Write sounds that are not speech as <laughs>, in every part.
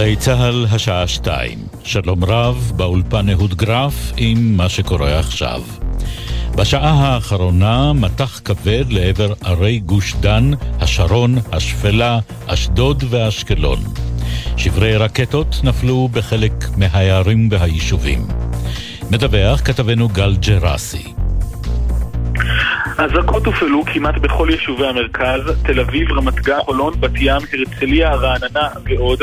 גלי צה"ל, השעה שתיים. שלום רב, באולפן אהוד גרף עם מה שקורה עכשיו. בשעה האחרונה מטח כבד לעבר ערי גוש דן, השרון, השפלה, אשדוד ואשקלון. שברי רקטות נפלו בחלק מהערים והיישובים. מדווח כתבנו גל ג'רסי. אזעקות הופעלו כמעט בכל יישובי המרכז, תל אביב, רמת גן, חולון, בת ים, הרצליה, רעננה ועוד.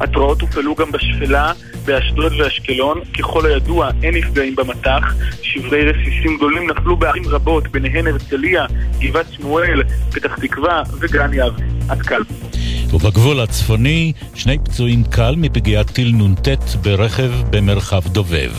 התרעות הופעלו גם בשפלה, באשדוד ואשקלון. ככל הידוע, אין נפגעים במטח. שברי רסיסים גדולים נפלו בערים רבות, ביניהן הרצליה, גבעת שמואל, פתח תקווה וגן יבנה. עד כאן. ובגבול הצפוני, שני פצועים קל מפגיעת טיל נ"ט ברכב במרחב דובב.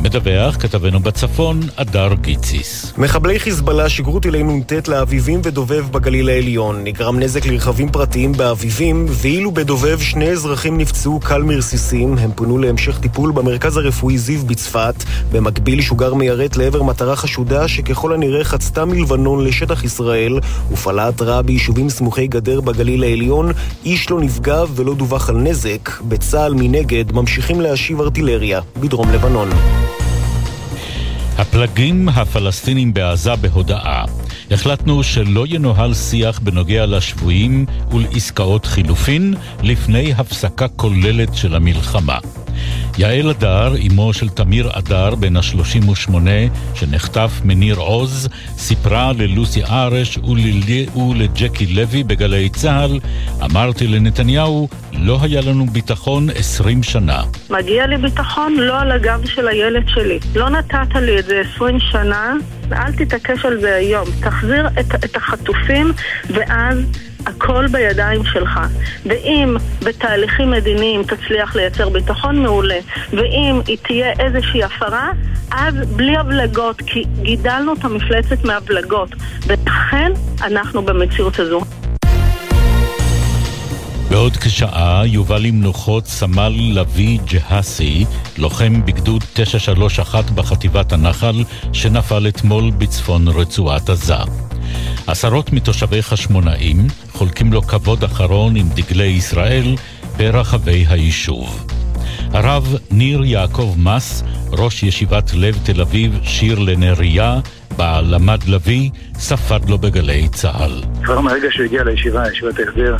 מדווח כתבנו בצפון, אדר גיציס. מחבלי חיזבאללה שיגרו טילי נ"ט לאביבים ודובב בגליל העליון. נגרם נזק לרכבים פרטיים באביבים, ואילו בדובב שני אזרחים נפצעו קל מרסיסים. הם פונו להמשך טיפול במרכז הרפואי זיו בצפת. במקביל שוגר מיירט לעבר מטרה חשודה שככל הנראה חצתה מלבנון לשטח ישראל, ופעלה התרעה ביישובים סמוכי גדר בגליל העליון. איש לא נפגע ולא דווח על נזק. בצה"ל מנגד ממשיכים להשיב ארטילריה בדרום לבנון. הפלגים הפלסטינים בעזה בהודעה. החלטנו שלא ינוהל שיח בנוגע לשבויים ולעסקאות חילופין לפני הפסקה כוללת של המלחמה. יעל אדר, אמו של תמיר אדר, בן ה-38, שנחטף מניר עוז, סיפרה ללוסי ארש ולג'קי לוי בגלי צה"ל, אמרתי לנתניהו, לא היה לנו ביטחון עשרים שנה. מגיע לי ביטחון לא על הגב של הילד שלי. לא נתת לי את זה עשרים שנה, אל תתעקש על זה היום. תחזיר את, את החטופים, ואז הכל בידיים שלך. ואם בתהליכים מדיניים תצליח לייצר ביטחון מעולה, ואם היא תהיה איזושהי הפרה, אז בלי הבלגות, כי גידלנו את המפלצת מהבלגות. ולכן אנחנו במציאות הזו. בעוד כשעה יובא למנוחות סמל לביא ג'הסי, לוחם בגדוד 931 בחטיבת הנחל, שנפל אתמול בצפון רצועת עזה. עשרות מתושבי חשמונאים חולקים לו כבוד אחרון עם דגלי ישראל ברחבי היישוב. הרב ניר יעקב מס, ראש ישיבת לב תל אביב, שיר לנריה, בה למד לביא, ספד לו בגלי צה"ל. כבר מהרגע שהוא הגיע לישיבה, ישיבת ההסדר,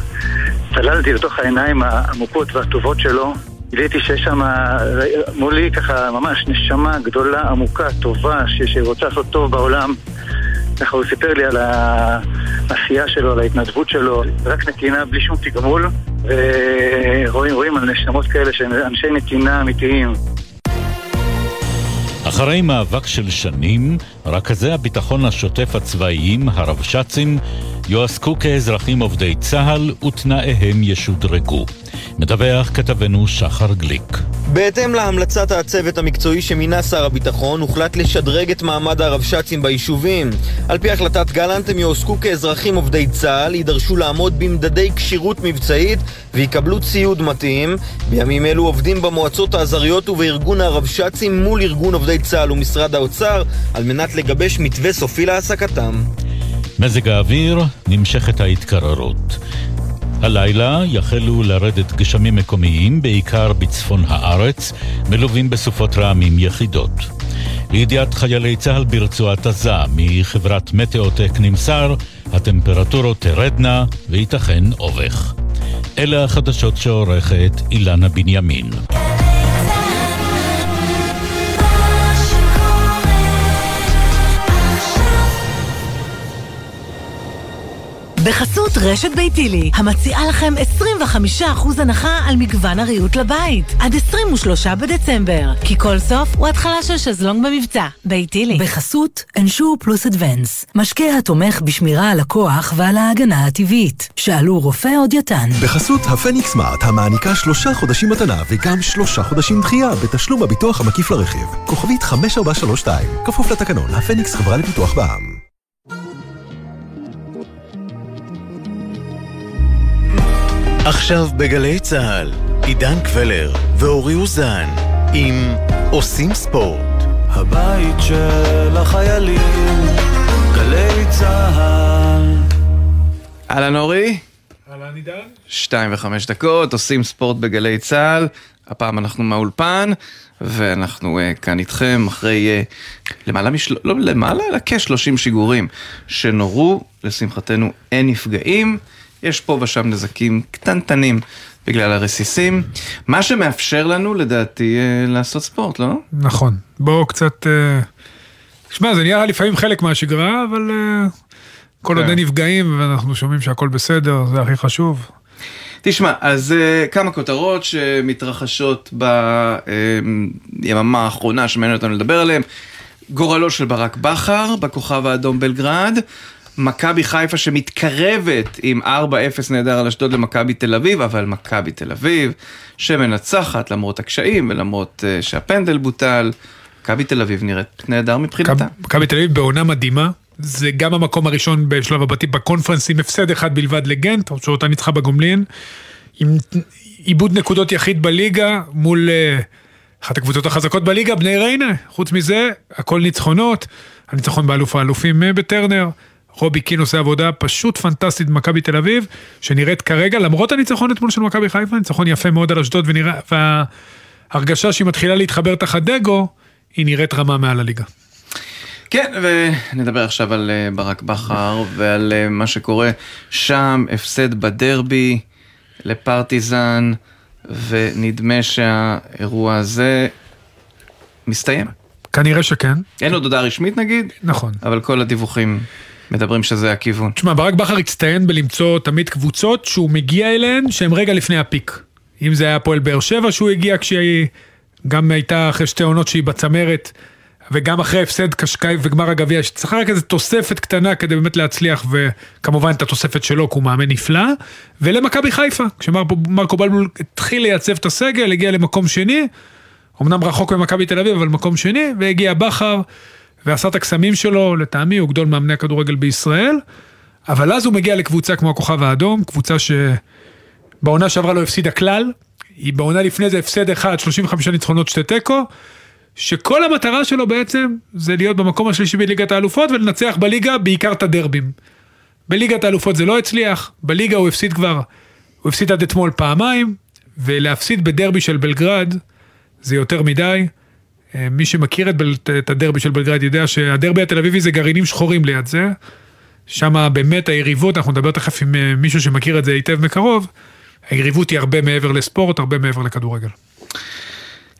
צללתי לתוך העיניים העמוקות והטובות שלו. גיליתי שיש שם מולי ככה ממש נשמה גדולה, עמוקה, טובה, שרוצה לעשות טוב בעולם. ככה הוא סיפר לי על העשייה שלו, על ההתנדבות שלו, רק נתינה בלי שום תגמול, ורואים רואים על נשמות כאלה שהם אנשי נתינה אמיתיים. אחרי מאבק של שנים, רכזי הביטחון השוטף הצבאיים, הרבש"צים, יועסקו כאזרחים עובדי צה"ל ותנאיהם ישודרגו. מדווח כתבנו שחר גליק. בהתאם להמלצת הצוות המקצועי שמינה שר הביטחון, הוחלט לשדרג את מעמד הרבש"צים ביישובים. על פי החלטת גלנט הם יועסקו כאזרחים עובדי צה"ל, יידרשו לעמוד במדדי כשירות מבצעית ויקבלו ציוד מתאים. בימים אלו עובדים במועצות האזריות ובארגון הרבש"צים מול ארגון עובדי צה"ל ומשרד האוצר על מנת לגבש מתווה סופי להעסקתם. מזג האוויר נמשכת ההתקררות. הלילה יחלו לרדת גשמים מקומיים, בעיקר בצפון הארץ, מלווים בסופות רעמים יחידות. לידיעת חיילי צה"ל ברצועת עזה, מחברת מטאוטק נמסר, הטמפרטורות תרדנה וייתכן אובך. אלה החדשות שעורכת אילנה בנימין. בחסות רשת ביתילי, המציעה לכם 25% הנחה על מגוון הריהוט לבית, עד 23 בדצמבר, כי כל סוף הוא התחלה של שזלונג במבצע. ביתילי. בחסות אנשור פלוס אדוונס, משקה התומך בשמירה על הכוח ועל ההגנה הטבעית. שאלו רופא או דיאטן. בחסות הפניקס סמארט, המעניקה שלושה חודשים מתנה וגם שלושה חודשים דחייה בתשלום הביטוח המקיף לרכיב. כוכבית 5432, כפוף לתקנון, הפניקס חברה לפיתוח בע"מ. עכשיו בגלי צה"ל, עידן קבלר ואורי אוזן עם עושים ספורט. הבית של החיילים, גלי צה"ל. אהלן אורי. אהלן שתיים וחמש דקות, עושים ספורט בגלי צה"ל. הפעם אנחנו מהאולפן, ואנחנו uh, כאן איתכם אחרי uh, למעלה משל... לא למעלה, אלא כ-30 שיגורים שנורו, לשמחתנו אין נפגעים. יש פה ושם נזקים קטנטנים בגלל הרסיסים, מה שמאפשר לנו לדעתי uh, לעשות ספורט, לא? נכון. בואו קצת... Uh... שמע, זה נהיה לפעמים חלק מהשגרה, אבל uh, כל עוד כן. אין נפגעים ואנחנו שומעים שהכל בסדר, זה הכי חשוב. תשמע, אז uh, כמה כותרות שמתרחשות ביממה האחרונה שמעניין אותנו לדבר עליהן. גורלו של ברק בכר בכוכב האדום בלגרד. מכבי חיפה שמתקרבת עם 4-0 נהדר על אשדוד למכבי תל אביב, אבל מכבי תל אביב שמנצחת למרות הקשיים ולמרות uh, שהפנדל בוטל. מכבי תל אביב נראית נהדר מבחינתה. מכבי תל אביב בעונה מדהימה. זה גם המקום הראשון בשלב הבתים בקונפרנס עם הפסד אחד בלבד לגנט, שאותה ניצחה בגומלין, עם עיבוד נקודות יחיד בליגה מול uh, אחת הקבוצות החזקות בליגה, בני ריינה. חוץ מזה, הכל ניצחונות, הניצחון באלוף האלופים uh, בטרנר. רובי קין עושה עבודה פשוט פנטסטית במכבי תל אביב, שנראית כרגע, למרות הניצחון אתמול של מכבי חיפה, ניצחון יפה מאוד על אשדוד, וההרגשה שהיא מתחילה להתחבר תחת דגו, היא נראית רמה מעל הליגה. כן, ונדבר עכשיו על אה, ברק בכר ועל אה, מה שקורה שם, הפסד בדרבי לפרטיזן, ונדמה שהאירוע הזה מסתיים. כנראה שכן. אין עוד הודעה רשמית נגיד? נכון. אבל כל הדיווחים מדברים שזה הכיוון. תשמע, ברק בכר הצטיין בלמצוא תמיד קבוצות שהוא מגיע אליהן שהן רגע לפני הפיק. אם זה היה הפועל באר שבע שהוא הגיע כשהיא גם הייתה אחרי שתי עונות שהיא בצמרת. וגם אחרי הפסד קשקאי וגמר הגביע, שצריך רק איזה תוספת קטנה כדי באמת להצליח, וכמובן את התוספת שלו, כי הוא מאמן נפלא, ולמכבי חיפה, כשמרקו בלבול התחיל לייצב את הסגל, הגיע למקום שני, אמנם רחוק ממכבי תל אביב, אבל מקום שני, והגיע בכר, ועשה את הקסמים שלו, לטעמי הוא גדול מאמני הכדורגל בישראל, אבל אז הוא מגיע לקבוצה כמו הכוכב האדום, קבוצה שבעונה שעברה לא הפסידה כלל, היא בעונה לפני זה הפסד אחד, 35 ניצחונות, שתי תיקו, שכל המטרה שלו בעצם זה להיות במקום השלישי בליגת האלופות ולנצח בליגה בעיקר את הדרבים. בליגת האלופות זה לא הצליח, בליגה הוא הפסיד כבר, הוא הפסיד עד אתמול פעמיים, ולהפסיד בדרבי של בלגרד זה יותר מדי. אה, מי שמכיר את, את הדרבי של בלגרד יודע שהדרבי התל אביבי זה גרעינים שחורים ליד זה. שם באמת היריבות, אנחנו נדבר תכף עם אה, מישהו שמכיר את זה היטב מקרוב, היריבות היא הרבה מעבר לספורט, הרבה מעבר לכדורגל.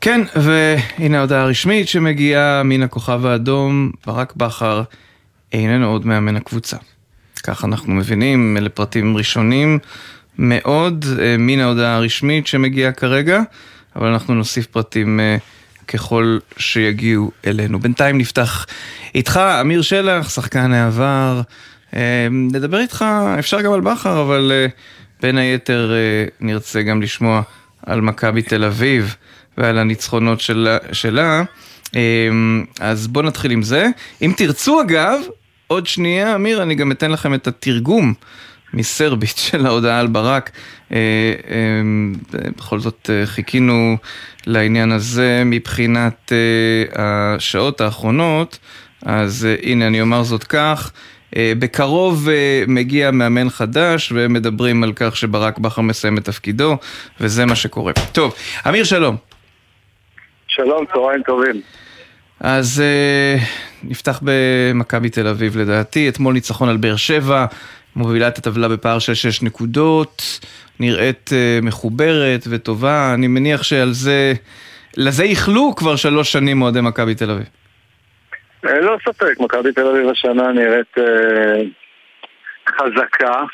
כן, והנה ההודעה הרשמית שמגיעה מן הכוכב האדום, ברק בכר איננו עוד מאמן הקבוצה. כך אנחנו מבינים, אלה פרטים ראשונים מאוד אה, מן ההודעה הרשמית שמגיעה כרגע, אבל אנחנו נוסיף פרטים אה, ככל שיגיעו אלינו. בינתיים נפתח איתך, אמיר שלח, שחקן העבר. אה, נדבר איתך, אפשר גם על בכר, אבל בין היתר נרצה גם לשמוע על מכבי תל אביב. ועל הניצחונות שלה. שלה. אז בואו נתחיל עם זה. אם תרצו אגב, עוד שנייה, אמיר, אני גם אתן לכם את התרגום מסרבית של ההודעה על ברק. אה, אמ, בכל זאת אה, חיכינו לעניין הזה מבחינת אה, השעות האחרונות, אז הנה אני אומר זאת כך. בקרוב מגיע מאמן חדש ומדברים על כך שברק בכר מסיים את תפקידו וזה מה שקורה. טוב, אמיר שלום. שלום, צהריים טובים. אז נפתח במכבי תל אביב לדעתי, אתמול ניצחון על באר שבע, מובילה את הטבלה בפער של 6 נקודות, נראית uh, מחוברת וטובה, אני מניח שעל זה, לזה איחלו כבר שלוש שנים אוהדי מכבי תל אביב. לא ספק, מכבי תל אביב השנה נראית uh, חזקה,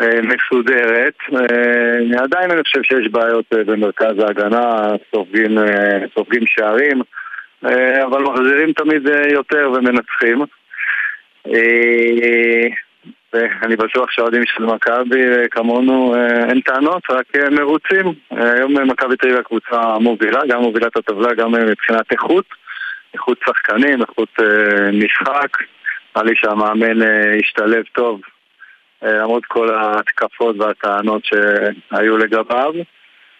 אה, מסודרת. אה, עדיין אני חושב שיש בעיות אה, במרכז ההגנה, סופגים, סופגים שערים, אבל מחזירים תמיד יותר ומנצחים. ואני בטוח שהאוהדים של מכבי כמונו אין טענות, רק מרוצים. היום מכבי תל אביב הקבוצה המובילה, גם מובילה את הטבלה, גם מבחינת איכות, איכות שחקנים, איכות משחק. נראה לי שהמאמן השתלב טוב אה, למרות כל ההתקפות והטענות שהיו לגביו.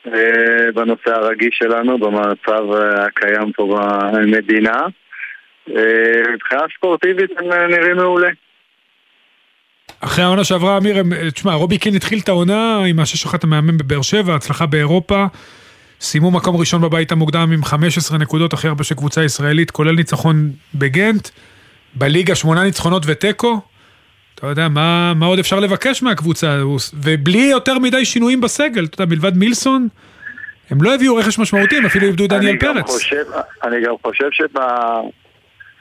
אה, בנושא הרגיש שלנו, במצב הקיים פה במדינה. אה, מבחינה ספורטיבית הם נראים מעולה. אחרי העונה שעברה, אמיר, הם- תשמע, רובי קין התחיל את העונה עם ה-6-1 המאמן בבאר שבע, הצלחה באירופה. סיימו מקום ראשון בבית המוקדם עם 15 נקודות הכי הרבה של קבוצה ישראלית, כולל ניצחון בגנט. בליגה שמונה ניצחונות ותיקו. אתה יודע, מה, מה עוד אפשר לבקש מהקבוצה? הוא- ובלי יותר מדי שינויים בסגל, אתה יודע, מלבד מילסון, הם לא הביאו רכש משמעותי, הם אפילו איבדו דניאל פרץ. חושב, אני גם חושב שב...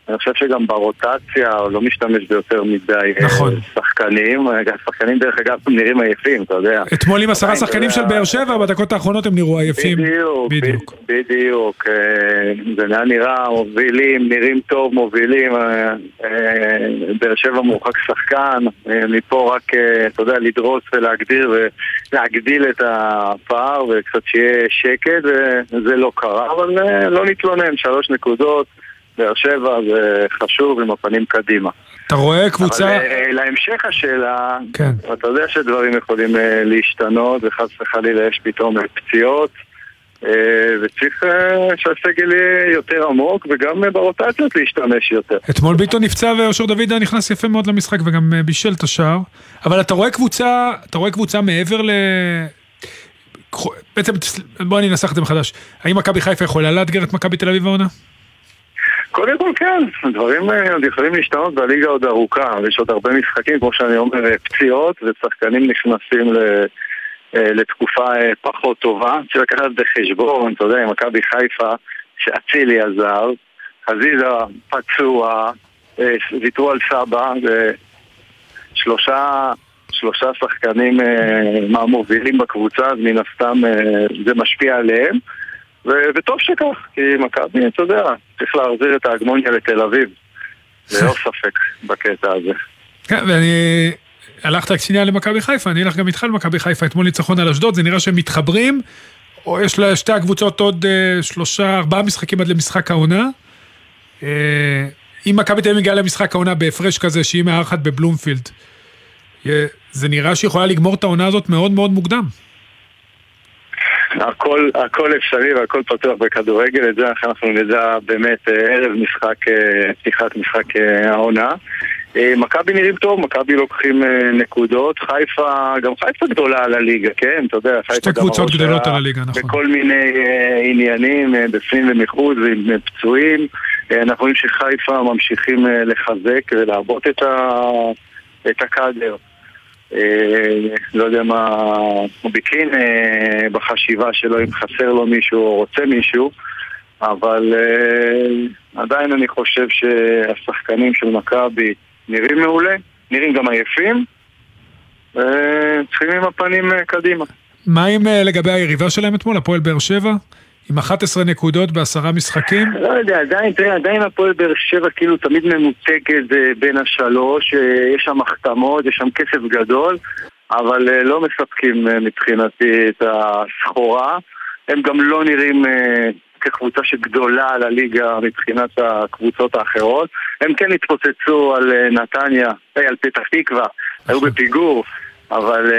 אני חושב שגם ברוטציה הוא לא משתמש ביותר מדי אה, נכון. שחקנים. השחקנים דרך אגב נראים עייפים, אתה יודע. אתמול עם עשרה עדיין, שחקנים של באר שבע, בדקות האחרונות הם נראו עייפים. בדיוק, בדיוק. בדיוק. אה, זה היה נראה, מובילים, נראים טוב, מובילים. אה, אה, באר שבע מורחק שחקן, אה, מפה רק, אה, אתה יודע, לדרוס ולהגדיר ולהגדיל את הפער וקצת שיהיה שקט, וזה לא קרה, אבל אה, לא נתלונן, שלוש נקודות. באר שבע זה חשוב עם הפנים קדימה. אתה רואה קבוצה... אבל אה, להמשך השאלה, כן. אתה יודע שדברים יכולים אה, להשתנות, וחס וחלילה יש פתאום פציעות, אה, וצריך שהסגל יהיה יותר עמוק, וגם ברוטציות להשתמש יותר. אתמול ביטון נפצע ואושר דוידה נכנס יפה מאוד למשחק וגם בישל את השער. אבל אתה רואה קבוצה, אתה רואה קבוצה מעבר ל... בעצם, בוא אני אנסח את זה מחדש. האם מכבי חיפה יכולה לאתגר את מכבי תל אביב העונה? קודם כל כן, דברים אה, עוד יכולים להשתנות והליגה עוד ארוכה, יש עוד הרבה משחקים, כמו שאני אומר, אה, פציעות, ושחקנים נכנסים ל... אה, לתקופה פחות טובה. צריך לקחת בחשבון, אתה יודע, עם מכבי חיפה, שאצילי עזב, חזיזה פצוע, ויתרו על סבא, ושלושה שלושה שחקנים מהמובילים בקבוצה, אז מן הסתם זה משפיע עליהם. ו- וטוב שכך, כי מכבי, אתה יודע, צריך להחזיר את ההגמוניה לתל אביב. ללא <laughs> ספק בקטע הזה. כן, ואני... הלכת שנייה למכבי חיפה, אני אלך גם איתך למכבי חיפה, אתמול ניצחון על אשדוד, זה נראה שהם מתחברים, או יש לשתי הקבוצות עוד אה, שלושה, ארבעה משחקים עד למשחק העונה. אה, אם מכבי תל אביב מגיעה למשחק העונה בהפרש כזה, שהיא מארחת בבלומפילד, אה, זה נראה שהיא יכולה לגמור את העונה הזאת מאוד מאוד מוקדם. הכל, הכל אפשרי והכל פתוח בכדורגל, את זה אנחנו נדע באמת אה, ערב משחק, אה, פתיחת משחק אה, העונה. מכבי נראים טוב, מכבי לוקחים נקודות, חיפה, גם חיפה גדולה על הליגה, כן? אתה יודע, חיפה שתי גם קבוצות הראש גדולות על הליגה, נכון. בכל מיני עניינים, בפנים ומחוץ, אה, פצועים. אנחנו רואים שחיפה ממשיכים לחזק ולעבות את, ה, את הקאדר. אה, לא יודע מה ביקין אה, בחשיבה שלו אם חסר לו מישהו או רוצה מישהו אבל אה, עדיין אני חושב שהשחקנים של מכבי נראים מעולה, נראים גם עייפים וצריכים עם הפנים קדימה. מה עם לגבי היריבה שלהם אתמול, הפועל באר שבע? עם 11 נקודות בעשרה משחקים? לא יודע, עדיין, תראה, עדיין הפועל באר שבע כאילו תמיד ממותגת אה, בין השלוש, אה, יש שם החתמות, יש שם כסף גדול, אבל אה, לא מספקים מבחינתי את הסחורה. הם גם לא נראים כקבוצה שגדולה על הליגה מבחינת הקבוצות האחרות. הם כן התפוצצו על נתניה, אה, על פתח תקווה, היו בפיגור, אבל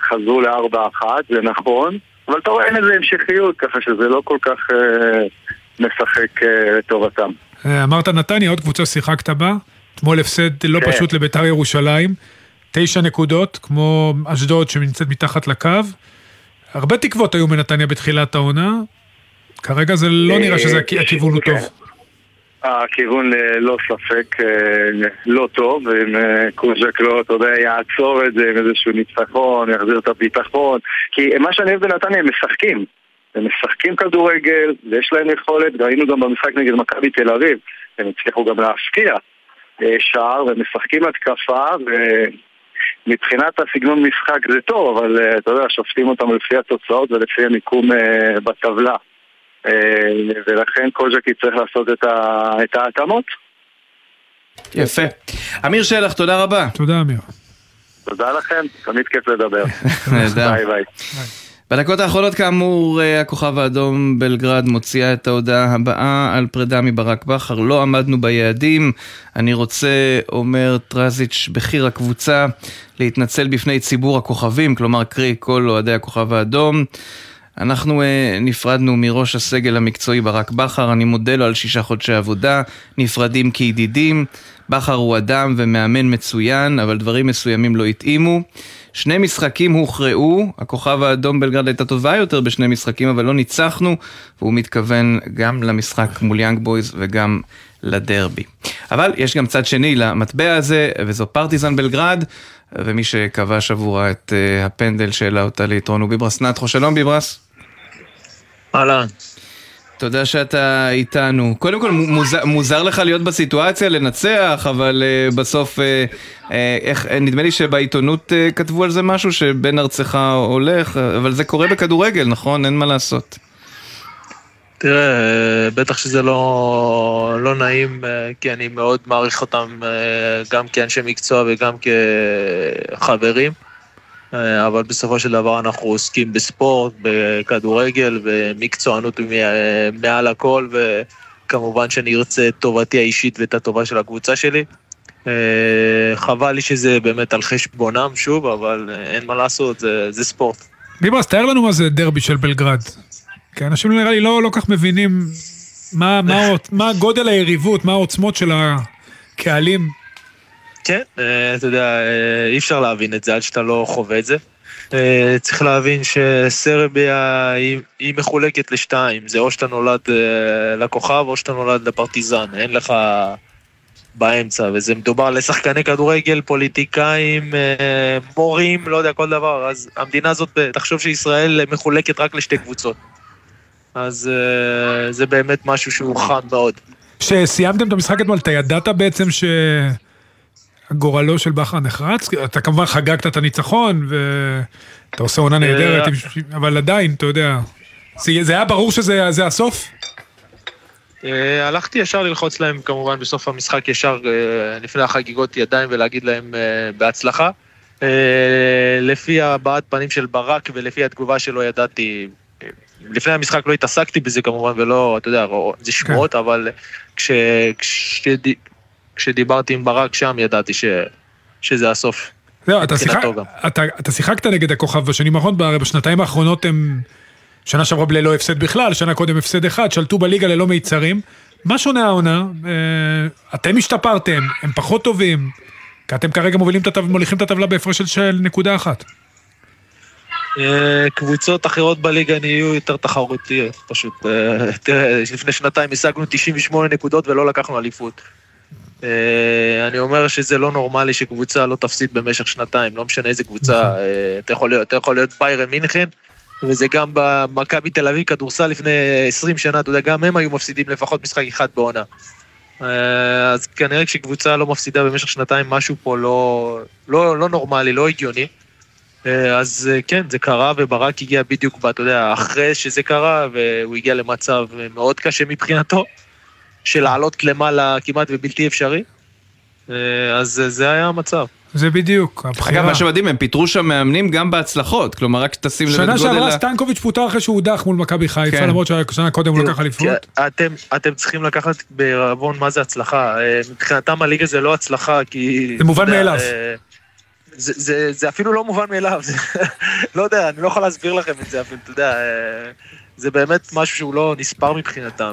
חזרו לארבע אחת, זה נכון. אבל אתה רואה אין איזה המשכיות, ככה שזה לא כל כך אה, משחק אה, לטובתם. אה, אמרת נתניה, עוד קבוצה שיחקת בה, אתמול הפסד לא כן. פשוט לביתר ירושלים, תשע נקודות, כמו אשדוד שנמצאת מתחת לקו. הרבה תקוות היו מנתניה בתחילת העונה, כרגע זה לא נראה שזה הכ- הכיוון הוא טוב. הכיוון ללא ספק אה, לא טוב, אם אה, קוז'ק לא, אתה יודע, יעצור את זה עם איזשהו ניצחון, יחזיר את הביטחון, כי מה שאני אוהב בנתניה, הם משחקים. הם משחקים כדורגל, ויש להם יכולת, ראינו גם במשחק נגד מכבי תל אביב, הם הצליחו גם להפקיע אה, שער, והם משחקים התקפה, ומבחינת הסגנון משחק זה טוב, אבל אה, אתה יודע, שופטים אותם לפי התוצאות ולפי המיקום אה, בטבלה. אה, ולכן קוז'ק יצטרך לעשות את ה- את ההתאמות. יפה. אמיר שלח, תודה רבה. תודה אמיר. תודה לכם, תמיד כיף לדבר. <laughs> ביי ביי. בדקות האחרונות כאמור, אה, הכוכב האדום בלגרד מוציאה את ההודעה הבאה על פרידה מברק בכר. לא עמדנו ביעדים. אני רוצה, אומר טרזיץ', בכיר הקבוצה, להתנצל בפני ציבור הכוכבים, כלומר קרי כל אוהדי הכוכב האדום. אנחנו אה, נפרדנו מראש הסגל המקצועי ברק בכר, אני מודה לו על שישה חודשי עבודה, נפרדים כידידים. בכר הוא אדם ומאמן מצוין, אבל דברים מסוימים לא התאימו. שני משחקים הוכרעו, הכוכב האדום בלגרד הייתה טובה יותר בשני משחקים, אבל לא ניצחנו, והוא מתכוון גם למשחק מול יאנג בויז וגם לדרבי. אבל יש גם צד שני למטבע הזה, וזו פרטיזן בלגרד, ומי שכבש עבורה את uh, הפנדל שהעלה אותה ליתרון הוא ביברס נטחו. שלום ביברס. אהלן. תודה שאתה איתנו. קודם כל, מוזר, מוזר לך להיות בסיטואציה לנצח, אבל uh, בסוף, uh, uh, איך, נדמה לי שבעיתונות uh, כתבו על זה משהו, שבן ארצך הולך, אבל זה קורה בכדורגל, נכון? אין מה לעשות. תראה, בטח שזה לא, לא נעים, כי אני מאוד מעריך אותם גם כאנשי מקצוע וגם כחברים. אה, אבל בסופו של דבר אנחנו עוסקים בספורט, בכדורגל, במקצוענות מעל הכל, וכמובן שאני ארצה את טובתי האישית ואת הטובה של הקבוצה שלי. אה, חבל לי שזה באמת על חשבונם שוב, אבל אין מה לעשות, זה, זה ספורט. ביברס, תאר לנו מה זה דרבי של בלגרד. כי אנשים נראה לי לא, לא כך מבינים מה, מה, <laughs> מה גודל היריבות, מה העוצמות של הקהלים כן, אה, אתה יודע, אה, אי אפשר להבין את זה עד שאתה לא חווה את זה. אה, צריך להבין שסרביה היא, היא מחולקת לשתיים, זה או שאתה נולד לכוכב או שאתה נולד לפרטיזן, אין לך באמצע, וזה מדובר לשחקני כדורגל, פוליטיקאים, מורים, לא יודע, כל דבר, אז המדינה הזאת, תחשוב שישראל מחולקת רק לשתי קבוצות. אז זה באמת משהו שהוא חם מאוד. כשסיימתם את המשחק אתמול, אתה ידעת בעצם ש... גורלו של בכר נחרץ? אתה כמובן חגגת את הניצחון, ואתה עושה עונה נהדרת, אה, אבל עדיין, אתה יודע, זה היה ברור שזה הסוף? אה, הלכתי ישר ללחוץ להם כמובן בסוף המשחק ישר אה, לפני החגיגות ידיים ולהגיד להם בהצלחה. לפי הבעת פנים של ברק ולפי התגובה שלו ידעתי, לפני המשחק לא התעסקתי בזה כמובן ולא, אתה יודע, זה שמועות, כן. אבל כש, כש, כשדיברתי עם ברק שם, ידעתי ש, שזה הסוף. זהו, אתה, שיחק, אתה, אתה שיחקת נגד הכוכב בשנים האחרונות, בשנתיים האחרונות הם... שנה שעברה ללא הפסד בכלל, שנה קודם הפסד אחד, שלטו בליגה ללא מיצרים. מה שונה העונה? אה, אתם השתפרתם, הם פחות טובים, כי אתם כרגע מובילים את הטבלה, מוליכים את הטבלה בהפרש של נקודה אחת. אה, קבוצות אחרות בליגה נהיו יותר תחרותיות, פשוט. אה, תראה, לפני שנתיים השגנו 98 נקודות ולא לקחנו אליפות. אה, אני אומר שזה לא נורמלי שקבוצה לא תפסיד במשך שנתיים, לא משנה איזה קבוצה, נכון. אתה יכול להיות, אתה יכול להיות ביירן מינכן, וזה גם במכבי תל אביב כדורסל לפני 20 שנה, אתה יודע, גם הם היו מפסידים לפחות משחק אחד בעונה. אז כנראה כשקבוצה לא מפסידה במשך שנתיים, משהו פה לא, לא, לא נורמלי, לא הגיוני. אז כן, זה קרה, וברק הגיע בדיוק, אתה יודע, אחרי שזה קרה, והוא הגיע למצב מאוד קשה מבחינתו. של לעלות למעלה כמעט ובלתי אפשרי. אה, אז זה היה המצב. זה בדיוק, הבחירה. אגב, מה שמדהים, הם פיטרו שם מאמנים גם בהצלחות, כלומר, רק תשים לב את גודל... שנה שעברה סטנקוביץ' פוטר אחרי שהוא הודח מול מכבי חיפה, כן. למרות ששנה קודם הוא לקח אליפות. אתם, אתם צריכים לקחת בערבון מה זה הצלחה. אה, מבחינתם הליגה זה לא הצלחה, כי... זה מובן מאליו. אה, זה, זה, זה אפילו לא מובן מאליו, זה, <laughs> לא יודע, אני לא יכול להסביר לכם את זה אפילו, אתה יודע, זה באמת משהו שהוא לא נספר מבחינתם.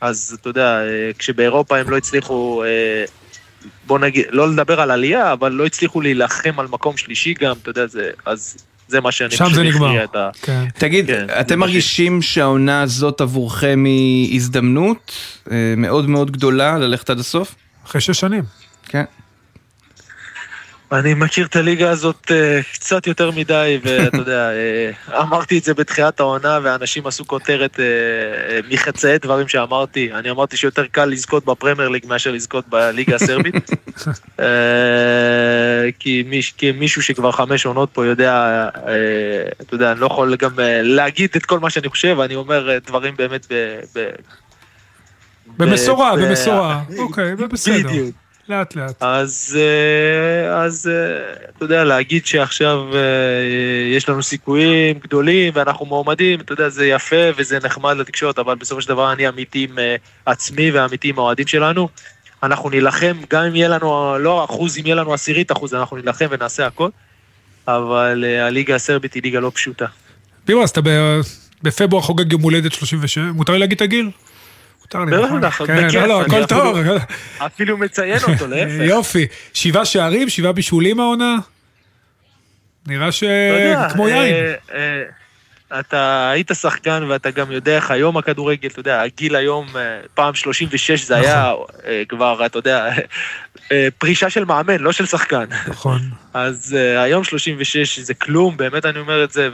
אז אתה יודע, אה, כשבאירופה הם לא הצליחו, אה, בוא נגיד, לא לדבר על עלייה, אבל לא הצליחו להילחם על מקום שלישי גם, אתה יודע, זה, אז זה מה שאני חושב שהכריע את ה... כן. תגיד, כן, אתם מרגישים ש... שהעונה הזאת עבורכם היא הזדמנות אה, מאוד מאוד גדולה ללכת עד הסוף? אחרי שש שנים. אני מכיר את הליגה הזאת uh, קצת יותר מדי, ואתה יודע, uh, אמרתי את זה בתחילת העונה, ואנשים עשו כותרת uh, מחצאי דברים שאמרתי. אני אמרתי שיותר קל לזכות בפרמייר ליג מאשר לזכות בליגה הסרבית. <laughs> כי, מיש, כי מישהו שכבר חמש עונות פה יודע, אתה יודע, אני לא יכול גם להגיד את כל מה שאני חושב, אני אומר דברים באמת ב... ב במשורה, במשורה, אוקיי, בסדר. בדיוק. לאט לאט. אז, אה, אז אה, אתה יודע, להגיד שעכשיו אה, יש לנו סיכויים גדולים ואנחנו מועמדים, אתה יודע, זה יפה וזה נחמד לתקשורת, אבל בסופו של דבר אני אמיתי עם עצמי ואמיתי עם האוהדים שלנו. אנחנו נילחם, גם אם יהיה לנו, לא אחוז, אם יהיה לנו עשירית אחוז, אנחנו נילחם ונעשה הכל, אבל הליגה הסרבית היא ליגה לא פשוטה. ביברס, אתה בפברואר חוגג יום הולדת 36, מותר לי להגיד את הגיל? מותר לי, נכון? בטח, כן, בכיף, לא, לא, הכל טוב. אפילו מציין אותו, <laughs> להפך. יופי. שבעה שערים, שבעה בישולים העונה? נראה שכמו יין. אה, אה, אתה היית שחקן ואתה גם יודע איך היום הכדורגל, אתה יודע, הגיל היום, אה, פעם 36 זה היה אה, כבר, אתה יודע, אה, פרישה של מאמן, לא של שחקן. נכון. אז היום 36 זה כלום, באמת אני אומר את זה,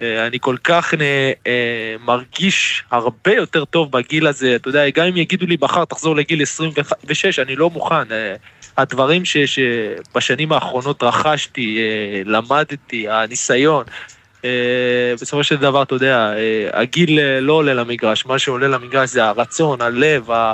ואני כל כך uh, מרגיש הרבה יותר טוב בגיל הזה, אתה יודע, גם אם יגידו לי מחר תחזור לגיל 26, אני לא מוכן. Uh, הדברים ש, שבשנים האחרונות רכשתי, uh, למדתי, הניסיון, uh, בסופו של דבר, אתה יודע, uh, הגיל uh, לא עולה למגרש, מה שעולה למגרש זה הרצון, הלב, ה...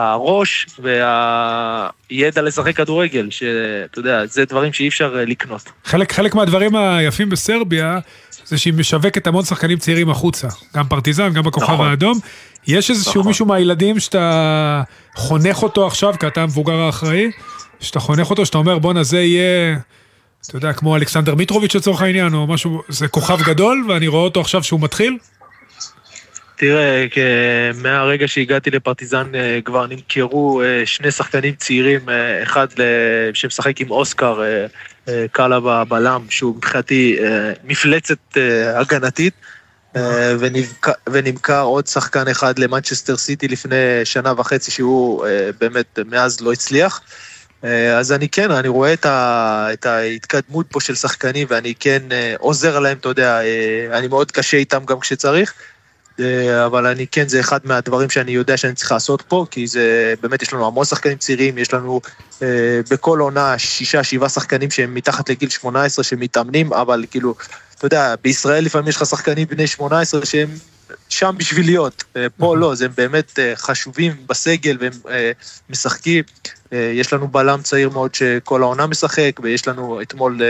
הראש והידע לשחק כדורגל, שאתה יודע, זה דברים שאי אפשר אה, לקנות. חלק, חלק מהדברים היפים בסרביה זה שהיא משווקת המון שחקנים צעירים החוצה. גם פרטיזן, גם בכוכב נכון. האדום. יש איזשהו נכון. מישהו מהילדים שאתה חונך אותו עכשיו, כי אתה המבוגר האחראי, שאתה חונך אותו, שאתה אומר בואנה זה יהיה, אתה יודע, כמו אלכסנדר מיטרוביץ' לצורך העניין, או משהו, זה כוכב גדול, ואני רואה אותו עכשיו שהוא מתחיל. תראה, מהרגע שהגעתי לפרטיזן אה, כבר נמכרו אה, שני שחקנים צעירים, אה, אחד שמשחק עם אוסקר, קאלה בבלם, שהוא מבחינתי מפלצת הגנתית. ונמכר עוד שחקן אחד למנצ'סטר סיטי לפני שנה וחצי שהוא באמת מאז לא הצליח. אז אני כן, אני רואה את, ה, את ההתקדמות פה של שחקנים ואני כן עוזר להם, אתה יודע, אני מאוד קשה איתם גם כשצריך. אה, אבל אני כן, זה אחד מהדברים שאני יודע שאני צריך לעשות פה, כי זה, באמת יש לנו המון שחקנים צעירים, יש לנו אה, בכל עונה שישה, שבעה שחקנים שהם מתחת לגיל 18 שמתאמנים, אבל כאילו, אתה יודע, בישראל לפעמים יש לך שחקנים בני 18 שהם שם בשביל להיות, אה, פה לא, אז הם באמת אה, חשובים בסגל והם אה, משחקים. יש לנו בלם צעיר מאוד שכל העונה משחק, ויש לנו אתמול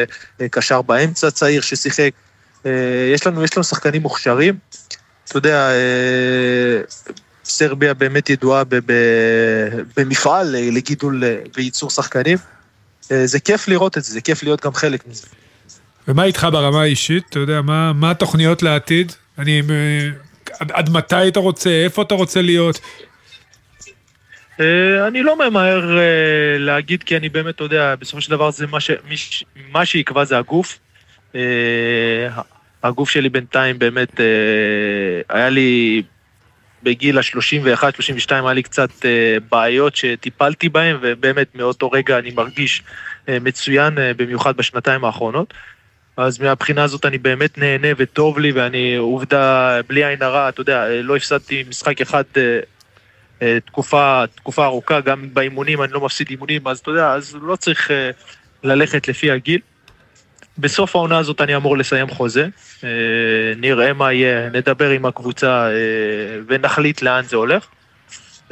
קשר באמצע צעיר ששיחק. יש לנו, יש לנו שחקנים מוכשרים. אתה יודע, אה, סרביה באמת ידועה ב- ב- במפעל אה, לגידול אה, וייצור שחקנים. אה, זה כיף לראות את זה, זה כיף להיות גם חלק מזה. ומה איתך ברמה האישית? אתה יודע, מה, מה התוכניות לעתיד? אני... עד, עד מתי אתה רוצה? איפה אתה רוצה להיות? אה, אני לא ממהר אה, להגיד, כי אני באמת, אתה יודע, בסופו של דבר זה מה, ש... מה שיקבע זה הגוף. הגוף שלי בינתיים באמת, אה, היה לי בגיל ה-31-32 היה לי קצת אה, בעיות שטיפלתי בהן, ובאמת מאותו רגע אני מרגיש אה, מצוין, במיוחד בשנתיים האחרונות. אז מהבחינה הזאת אני באמת נהנה וטוב לי, ואני עובדה, בלי עין הרע, אתה יודע, לא הפסדתי משחק אחד תקופה, תקופה ארוכה, גם באימונים אני לא מפסיד אימונים, אז אתה יודע, אז לא צריך ללכת לפי הגיל. בסוף העונה הזאת אני אמור לסיים חוזה, אה, נראה מה יהיה, נדבר עם הקבוצה אה, ונחליט לאן זה הולך.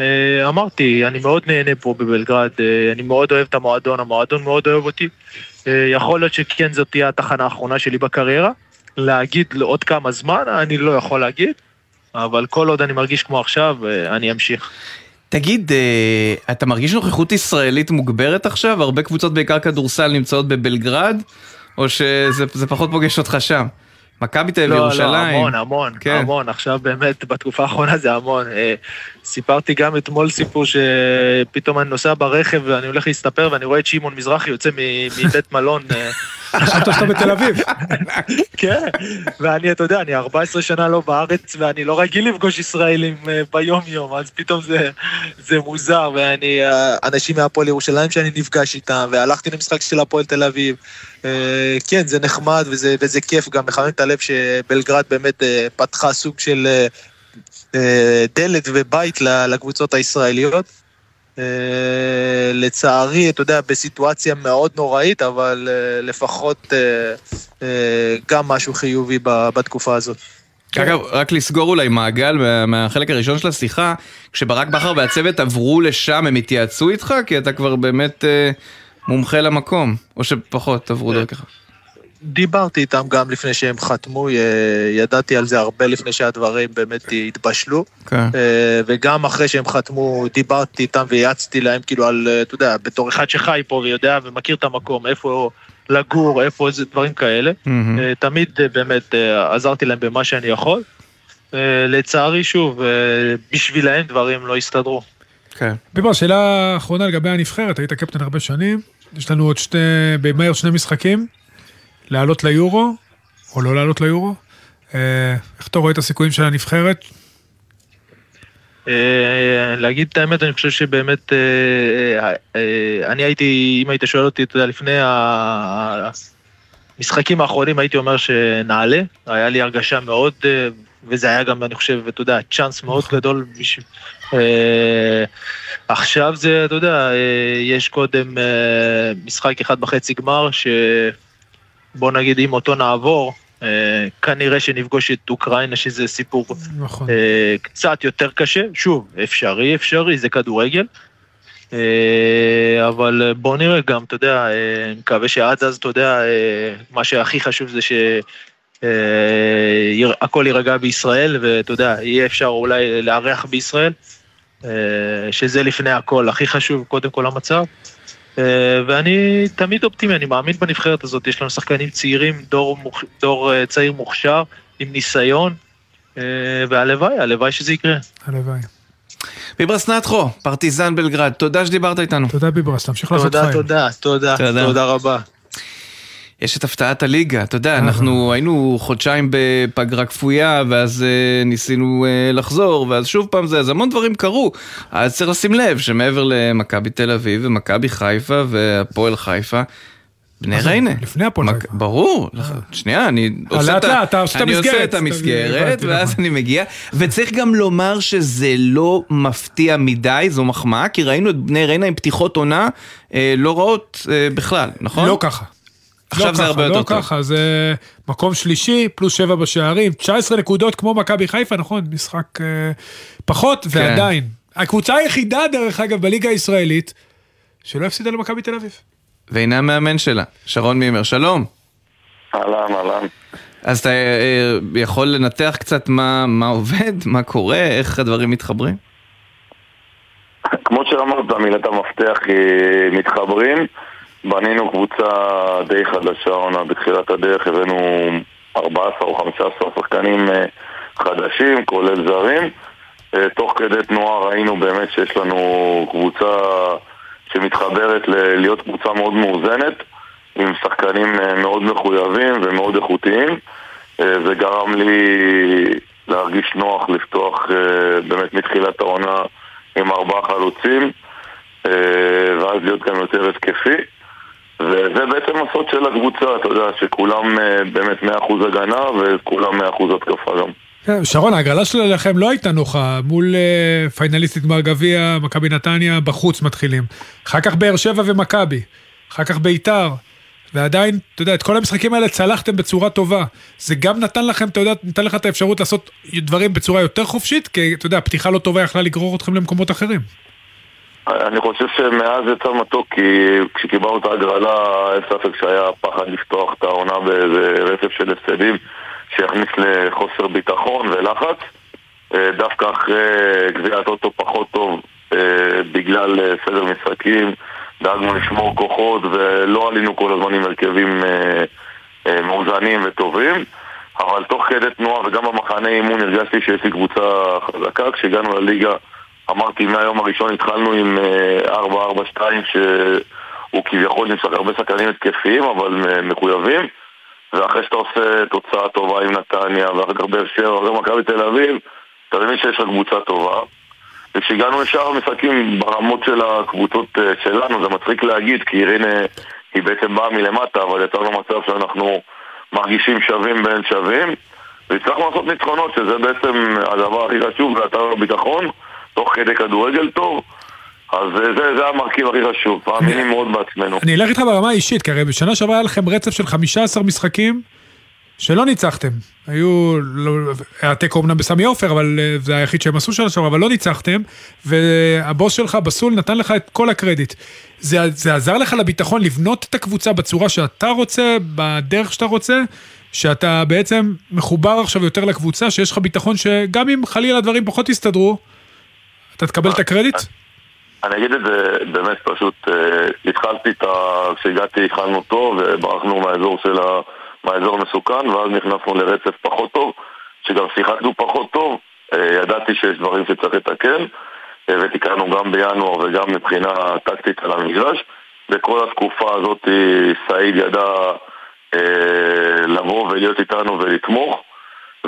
אה, אמרתי, אני מאוד נהנה פה בבלגרד, אני מאוד אוהב את המועדון, המועדון מאוד אוהב אותי. יכול להיות שכן זאת תהיה התחנה האחרונה שלי בקריירה. להגיד לעוד כמה זמן, אני לא יכול להגיד, אבל כל עוד אני מרגיש כמו עכשיו, אני אמשיך. תגיד, אתה מרגיש נוכחות ישראלית מוגברת עכשיו? הרבה קבוצות בעיקר כדורסל נמצאות בבלגרד? או שזה זה פחות פוגש אותך שם? מכבי תל אביב, לא, ירושלים. לא, המון, המון, כן. המון, עכשיו באמת, בתקופה האחרונה זה המון. אה, סיפרתי גם אתמול סיפור שפתאום אני נוסע ברכב ואני הולך להסתפר ואני רואה את שמעון מזרחי יוצא מ- מבית מלון. אה, <laughs> חשבת שאתה בתל אביב. <laughs> כן, ואני, אתה יודע, אני 14 שנה לא בארץ ואני לא רגיל לפגוש ישראלים אה, ביום-יום, אז פתאום זה, זה מוזר, ואני, אה, אנשים מהפועל ירושלים שאני נפגש איתם, והלכתי למשחק של הפועל תל אביב. אה, כן, זה נחמד וזה, וזה כיף, גם מחמם את הלב שבלגרד באמת אה, פתחה סוג של אה, דלת ובית לקבוצות הישראליות. לצערי, אתה יודע, בסיטואציה מאוד נוראית, אבל לפחות גם משהו חיובי בתקופה הזאת. אגב, רק לסגור אולי מעגל מה- מהחלק הראשון של השיחה, כשברק בכר והצוות עברו לשם, הם התייעצו איתך? כי אתה כבר באמת מומחה למקום, או שפחות עברו דרכך. דיברתי איתם גם לפני שהם חתמו, אה, ידעתי על זה הרבה לפני שהדברים באמת התבשלו. כן. אה, וגם אחרי שהם חתמו, דיברתי איתם והאצתי להם, כאילו, על, אה, אתה יודע, בתור אחד שחי פה ויודע ומכיר את המקום, איפה, לגור, איפה זה, דברים כאלה. אה, תמיד אה, באמת אה, עזרתי להם במה שאני יכול. אה, לצערי, שוב, אה, בשבילהם דברים לא הסתדרו. כן. ביבר, שאלה אחרונה לגבי הנבחרת, היית קפטן הרבה שנים, יש לנו עוד שתי, במהר שני משחקים, לעלות ליורו, או לא לעלות ליורו. אה, איך אתה רואה את הסיכויים של הנבחרת? אה, להגיד את האמת, אני חושב שבאמת, אה, אני הייתי, אם היית שואל אותי, אתה יודע, לפני ה- המשחקים האחרונים הייתי אומר שנעלה, היה לי הרגשה מאוד, וזה היה גם, אני חושב, אתה יודע, צ'אנס מאוד גדול בשביל... אה, עכשיו זה, אתה יודע, אה, יש קודם אה, משחק אחד בחצי גמר, שבוא נגיד אם אותו נעבור, אה, כנראה שנפגוש את אוקראינה, שזה סיפור נכון. אה, קצת יותר קשה. שוב, אפשרי, אפשרי, זה כדורגל. אבל בוא נראה גם, אתה יודע, מקווה שעד אז, אתה יודע, מה שהכי חשוב זה שהכל יירגע בישראל, ואתה יודע, יהיה אפשר אולי לארח בישראל, שזה לפני הכל, הכי חשוב, קודם כל המצב. אה, ואני תמיד אופטימי, אני מאמין בנבחרת הזאת, יש לנו שחקנים צעירים, דור, מוכ... דור אה, צעיר מוכשר, עם ניסיון, אה, והלוואי, הלוואי שזה יקרה. הלוואי. ביברס נטחו, פרטיזן בלגרד, תודה שדיברת איתנו. תודה ביברס, תמשיך לעשות חיים. תודה, תודה, תודה. תודה רבה. יש את הפתעת הליגה, אתה יודע, אה, אנחנו היינו חודשיים בפגרה כפויה, ואז אה, ניסינו אה, לחזור, ואז שוב פעם זה, אז המון דברים קרו. אז צריך לשים לב שמעבר למכבי תל אביב, ומכבי חיפה, והפועל חיפה, בני ריינה. לפני הפועל מק- ברור, שנייה, אני עושה את ה- לאט, אתה עושה את אני עושה המסגרת. את המסגרת, ואז נכון. אני מגיע, וצריך גם לומר שזה לא מפתיע מדי, זו מחמאה, כי ראינו את בני ריינה עם פתיחות עונה אה, לא רעות אה, בכלל, נכון? לא ככה. עכשיו לא זה הרבה ככה, יותר לא טוב. ככה, זה מקום שלישי, פלוס שבע בשערים, 19 נקודות כמו מכבי חיפה, נכון? משחק אה, פחות, כן. ועדיין. הקבוצה היחידה, דרך אגב, בליגה הישראלית, שלא הפסידה למכבי תל אביב. והנה המאמן שלה, שרון מימר, שלום. אהלן, אהלן. אז אתה אה, יכול לנתח קצת מה, מה עובד, מה קורה, איך הדברים מתחברים? כמו שאמרת, מילת המפתח היא מתחברים. בנינו קבוצה די חדשה עונה בתחילת הדרך, הבאנו 14 או 15 שחקנים אה, חדשים, כולל זרים. אה, תוך כדי תנועה ראינו באמת שיש לנו קבוצה שמתחברת להיות קבוצה מאוד מאוזנת, עם שחקנים אה, מאוד מחויבים ומאוד איכותיים. זה גרם לי להרגיש נוח לפתוח באמת מתחילת העונה עם ארבעה חלוצים, ואז להיות גם יותר התקפי. וזה בעצם הסוד של הקבוצה, אתה יודע, שכולם אה, באמת 100% הגנה וכולם 100% התקפה גם. כן, שרון, ההגרלה שלכם לא הייתה נוחה, מול אה, פיינליסטית גמר גביע, מכבי נתניה, בחוץ מתחילים. אחר כך באר שבע ומכבי, אחר כך ביתר, ועדיין, אתה יודע, את כל המשחקים האלה צלחתם בצורה טובה. זה גם נתן לכם, אתה יודע, נתן לך את האפשרות לעשות דברים בצורה יותר חופשית, כי אתה יודע, פתיחה לא טובה יכלה לגרור אתכם למקומות אחרים. אני חושב שמאז יצא מתוק, כי כשקיבלנו את ההגרלה, אין ספק שהיה פחד לפתוח את העונה באיזה רצף של הפסדים שיכניס לחוסר ביטחון ולחץ. אה, דווקא אחרי גביע הטוטו פחות טוב אה, בגלל אה, סדר משחקים, דאגנו לשמור כוחות ולא עלינו כל הזמן עם הרכבים מאוזנים וטובים. אבל תוך כדי תנועה וגם במחנה אימון הרגשתי שיש לי קבוצה חזקה. כשהגענו לליגה אמרתי מהיום הראשון התחלנו עם אה, 4-4-2 שהוא כביכול נמשך הרבה שחקנים התקפיים אבל אה, מחויבים. ואחרי שאתה עושה תוצאה טובה עם נתניה ואחר כך באר שבע ואחר כך מכבי תל אביב אתה מבין שיש לך קבוצה טובה. וכשהגענו לשאר המשחקים ברמות של הקבוצות אה, שלנו זה מצחיק להגיד כי אירנה היא בעצם באה מלמטה אבל יצרנו מצב שאנחנו מרגישים שווים בין שווים. והצלחנו לעשות ניצחונות שזה בעצם הדבר הכי חשוב זה אתר הביטחון תוך כדי כדורגל טוב אז זה, זה המרכיב הכי חשוב, מאמינים מאוד בעצמנו. אני אלך איתך ברמה האישית, כי הרי בשנה שעברה היה לכם רצף של 15 משחקים שלא ניצחתם. היו, לא, היה תיקו אמנם בסמי עופר, אבל אה, זה היחיד שהם עשו שנה שעברה, אבל לא ניצחתם, והבוס שלך, בסול, נתן לך את כל הקרדיט. זה, זה עזר לך לביטחון לבנות את הקבוצה בצורה שאתה רוצה, בדרך שאתה רוצה, שאתה בעצם מחובר עכשיו יותר לקבוצה, שיש לך ביטחון שגם אם חלילה דברים פחות יסתדרו, אתה תקבל את הקרדיט? אני אגיד את זה באמת פשוט, אה, התחלתי את ה... כשהגעתי התחלנו טוב וברחנו מהאזור של ה... מהאזור המסוכן ואז נכנסנו לרצף פחות טוב, שגם שיחקנו פחות טוב, אה, ידעתי שיש דברים שצריך לתקן ותיקנו גם בינואר וגם מבחינה טקטית על המגרש. וכל התקופה הזאת סעיד ידע אה, לבוא ולהיות איתנו ולתמוך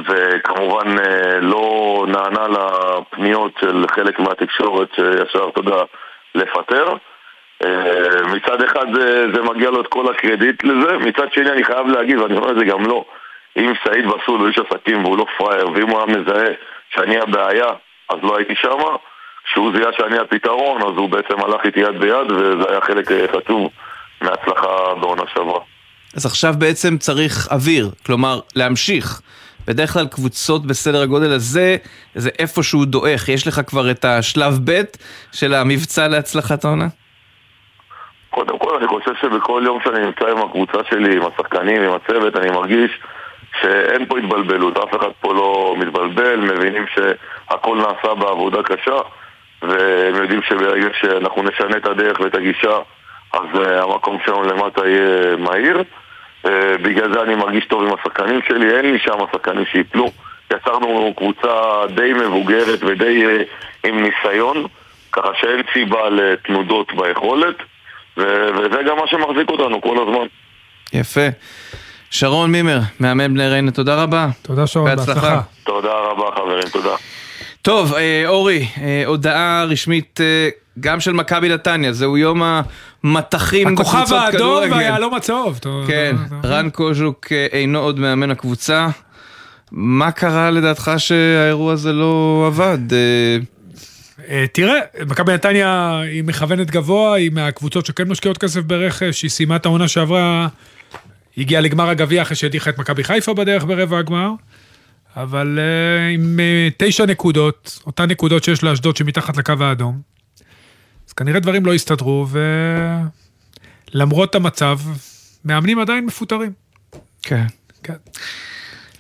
וכמובן אה, לא נענה לפניות של חלק מהתקשורת שישר, אתה יודע, לפטר. אה, מצד אחד זה, זה מגיע לו את כל הקרדיט לזה, מצד שני אני חייב להגיד, ואני אומר את זה גם לא, אם סעיד בסול הוא איש עסקים והוא לא פראייר, ואם הוא היה מזהה שאני הבעיה, אז לא הייתי שמה, כשהוא זיהה שאני הפתרון, אז הוא בעצם הלך איתי יד ביד, וזה היה חלק חשוב מהצלחה בעונה שעברה. אז עכשיו בעצם צריך אוויר, כלומר להמשיך. בדרך כלל קבוצות בסדר הגודל הזה, זה איפשהו דועך. יש לך כבר את השלב ב' של המבצע להצלחת העונה? קודם כל, אני חושב שבכל יום שאני נמצא עם הקבוצה שלי, עם השחקנים, עם הצוות, אני מרגיש שאין פה התבלבלות, אף אחד פה לא מתבלבל, מבינים שהכל נעשה בעבודה קשה, והם יודעים שברגע שאנחנו נשנה את הדרך ואת הגישה, אז uh, המקום שלנו למטה יהיה מהיר. Uh, בגלל זה אני מרגיש טוב עם השחקנים שלי, אין לי שם שחקנים שיפלו. יצרנו קבוצה די מבוגרת ודי uh, עם ניסיון, ככה שאין סיבה לתנודות ביכולת, ו- וזה גם מה שמחזיק אותנו כל הזמן. יפה. שרון מימר, מאמן בני ריינה, תודה רבה. תודה שרון, בהצלחה. תודה רבה חברים, תודה. טוב, אורי, הודעה רשמית גם של מכבי נתניה, זהו יום המטחים בקבוצות כדורגל. הכוכב האדום והיהלום הצהוב. כן, רן קוז'וק אינו עוד מאמן הקבוצה. מה קרה לדעתך שהאירוע הזה לא עבד? תראה, מכבי נתניה היא מכוונת גבוה, היא מהקבוצות שכן משקיעות כסף ברכש, היא סיימה את העונה שעברה, הגיעה לגמר הגביע אחרי שהדיחה את מכבי חיפה בדרך ברבע הגמר. אבל עם תשע נקודות, אותן נקודות שיש לאשדוד שמתחת לקו האדום, אז כנראה דברים לא הסתדרו, ולמרות המצב, מאמנים עדיין מפוטרים. כן. כן.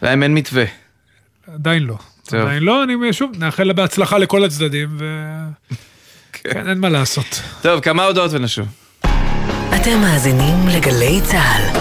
להם אין מתווה. עדיין לא. טוב. עדיין לא, אני שוב, נאחל לה בהצלחה לכל הצדדים, וכן, כן, אין מה לעשות. טוב, כמה הודעות ונשוב. אתם מאזינים לגלי צה"ל.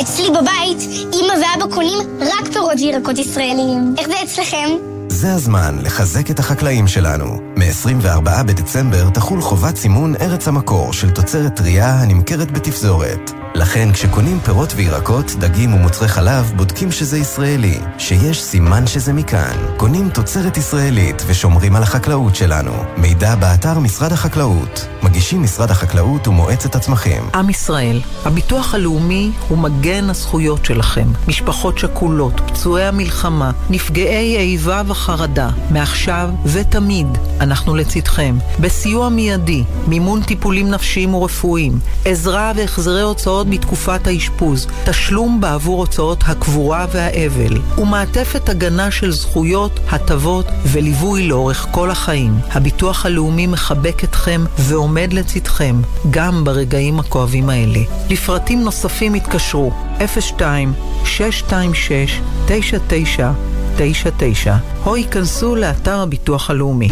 אצלי בבית, אמא ואבא קונים רק פירות וירקות ישראליים. איך זה אצלכם? זה הזמן לחזק את החקלאים שלנו. מ-24 בדצמבר תחול חובת סימון ארץ המקור של תוצרת טרייה הנמכרת בתפזורת. לכן כשקונים פירות וירקות, דגים ומוצרי חלב, בודקים שזה ישראלי, שיש סימן שזה מכאן. קונים תוצרת ישראלית ושומרים על החקלאות שלנו. מידע באתר משרד החקלאות. מגישים משרד החקלאות ומועצת הצמחים. עם ישראל, הביטוח הלאומי הוא מגן הזכויות שלכם. משפחות שכולות, פצועי המלחמה, נפגעי איבה וחרדה. מעכשיו ותמיד אנחנו לצדכם. בסיוע מיידי, מימון טיפולים נפשיים ורפואיים, עזרה והחזרי הוצאות בתקופת האשפוז, תשלום בעבור הוצאות הקבורה והאבל, ומעטפת הגנה של זכויות, הטבות וליווי לאורך כל החיים. הביטוח הלאומי מחבק אתכם ועומד לצדכם, גם ברגעים הכואבים האלה. לפרטים נוספים התקשרו 02 626 99 99 או ייכנסו לאתר הביטוח הלאומי.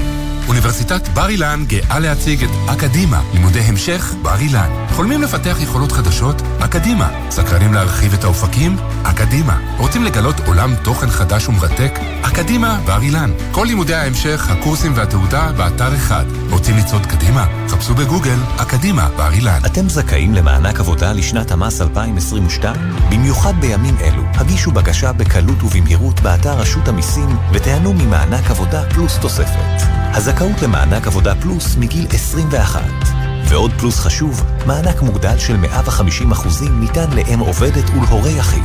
אוניברסיטת בר אילן גאה להציג את אקדימה, לימודי המשך בר אילן. חולמים לפתח יכולות חדשות? אקדימה. סקרנים להרחיב את האופקים? אקדימה. רוצים לגלות עולם תוכן חדש ומרתק? אקדימה בר אילן. כל לימודי ההמשך, הקורסים והתעודה באתר אחד. רוצים לצעוד קדימה? חפשו בגוגל אקדימה בר אילן. אתם זכאים למענק עבודה לשנת המס 2022? במיוחד בימים אלו, הגישו בקשה בקלות ובמהירות באתר רשות המיסים ותיהנו ממענק עבודה פלוס תוספת. הזכאות למענק עבודה פלוס מגיל 21. ועוד פלוס חשוב, מענק מוגדל של 150% ניתן לאם עובדת ולהורה יחיד.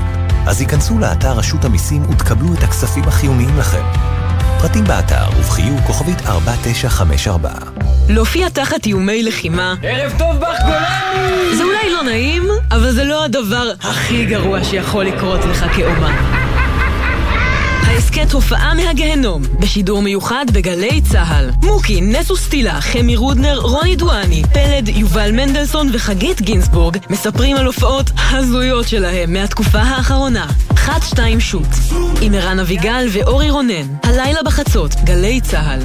אז היכנסו לאתר רשות המיסים ותקבלו את הכספים החיוניים לכם. פרטים באתר ובחיוג כוכבית 4954. להופיע תחת איומי לחימה. ערב טוב בך גולני! זה אולי לא נעים, אבל זה לא הדבר הכי גרוע שיכול לקרות לך כאומן. ההסכת הופעה מהגהנום, בשידור מיוחד בגלי צה"ל. מוקי, נטו סטילה, חמי רודנר, רוני דואני, פלד, יובל מנדלסון וחגית גינסבורג מספרים על הופעות הזויות שלהם מהתקופה האחרונה. חד שתיים שוט, עם ערן אביגל ואורי רונן. הלילה בחצות, גלי צה"ל.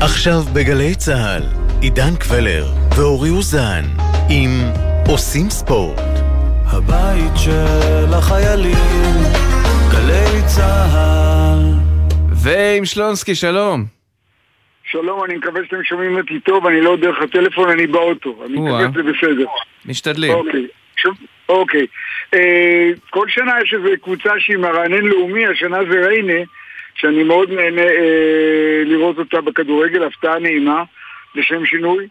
עכשיו בגלי צה"ל, עידן קבלר ואורי אוזן עם עושים ספורט. הבית של החיילים, גלי צה"ל. ועם שלונסקי, שלום. שלום, אני מקווה שאתם שומעים אותי טוב, אני לא דרך הטלפון, אני באוטו. אני מקווה שזה בסדר. משתדלים. אוקיי. אוקיי. אה, כל שנה יש איזו קבוצה שהיא מרענן לאומי, השנה זה ריינה, שאני מאוד נהנה אה, לראות אותה בכדורגל, הפתעה נעימה, לשם שינוי.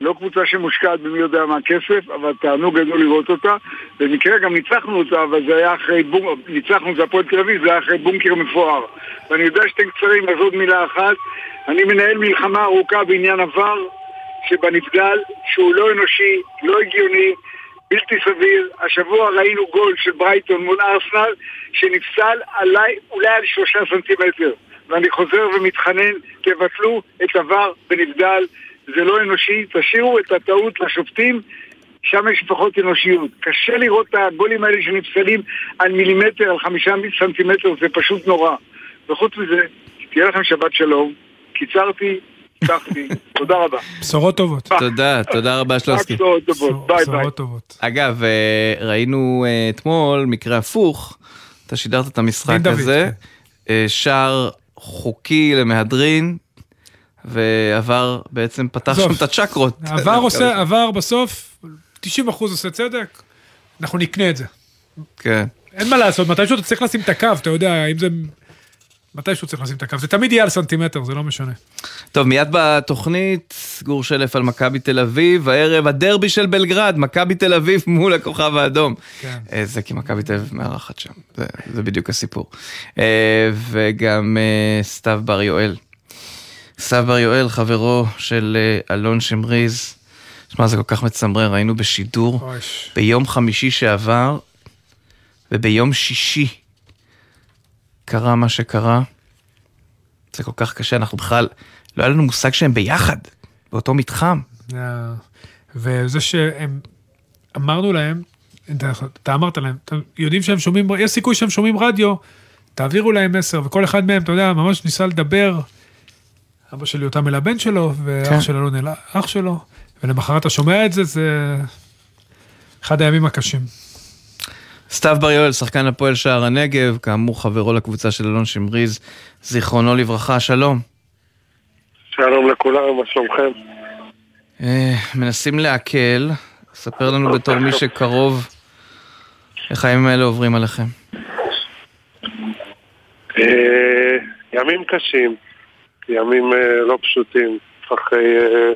לא קבוצה שמושקעת במי יודע מה כסף, אבל תענוג גדול לראות אותה. במקרה גם ניצחנו אותה, אבל זה היה אחרי בונקר, ניצחנו את הפועל תל אביב, זה היה אחרי בונקר מפואר. ואני יודע שאתם קצרים, אז עוד מילה אחת. אני מנהל מלחמה ארוכה בעניין עבר, שבנבדל, שהוא לא אנושי, לא הגיוני, בלתי סביר. השבוע ראינו גול של ברייטון מול ארסנל, שנפסל עליי אולי על שלושה סנטימטר. ואני חוזר ומתחנן, תבטלו את עבר בנבדל. זה לא אנושי, תשאירו את הטעות לשופטים, שם יש פחות אנושיות. קשה לראות את הגולים האלה שנפסלים על מילימטר, על חמישה סנטימטר, זה פשוט נורא. וחוץ מזה, תהיה לכם שבת שלום, קיצרתי, הצלחתי, <laughs> תודה רבה. בשורות טובות. תודה, תודה רבה שלוסקי. בשורות טובות, ביי ביי. בשורות טובות. אגב, אה, ראינו אה, אתמול מקרה הפוך, אתה שידרת את המשחק הזה, אה, שער חוקי למהדרין, ועבר בעצם פתח שם. את הצ'קרות. עבר <laughs> עושה, עבר בסוף, 90 אחוז עושה צדק, אנחנו נקנה את זה. כן. אין מה לעשות, מתישהו אתה צריך לשים את הקו, אתה יודע, אם זה... מתישהו צריך לשים את הקו, זה תמיד יהיה על סנטימטר, זה לא משנה. טוב, מיד בתוכנית, גור שלף על מכבי תל אביב, הערב הדרבי של בלגרד, מכבי תל אביב <laughs> מול הכוכב האדום. כן. אה, זה כי מכבי תל אביב מארחת שם, זה, זה בדיוק הסיפור. אה, וגם אה, סתיו בר יואל. סתיו בר יואל, חברו של אה, אלון שמריז. שמע, זה כל כך מצמרר, היינו בשידור. ביום חמישי שעבר, וביום שישי קרה מה שקרה. זה כל כך קשה, אנחנו בכלל, לא היה לנו מושג שהם ביחד, באותו מתחם. זה ה- וזה שהם, אמרנו להם, אתה- אתה אמרת להם, אתם יודעים שהם שומעים, יש סיכוי שהם שומעים רדיו, תעבירו להם מסר, וכל אחד מהם, אתה יודע, ממש ניסה לדבר. אבא שלי אותם אל הבן שלו, ואח כן. של אלון אל אח שלו, ולמחרת אתה שומע את זה, זה אחד הימים הקשים. סתיו בר יואל, שחקן הפועל שער הנגב, כאמור חברו לקבוצה של אלון שמריז, זיכרונו לברכה, שלום. שלום לכולם, מה שלומכם? אה, מנסים לעכל, ספר לנו בתור מי שקרוב, איך הימים האלה עוברים עליכם. אה, ימים קשים, ימים אה, לא פשוטים, אחרי אה,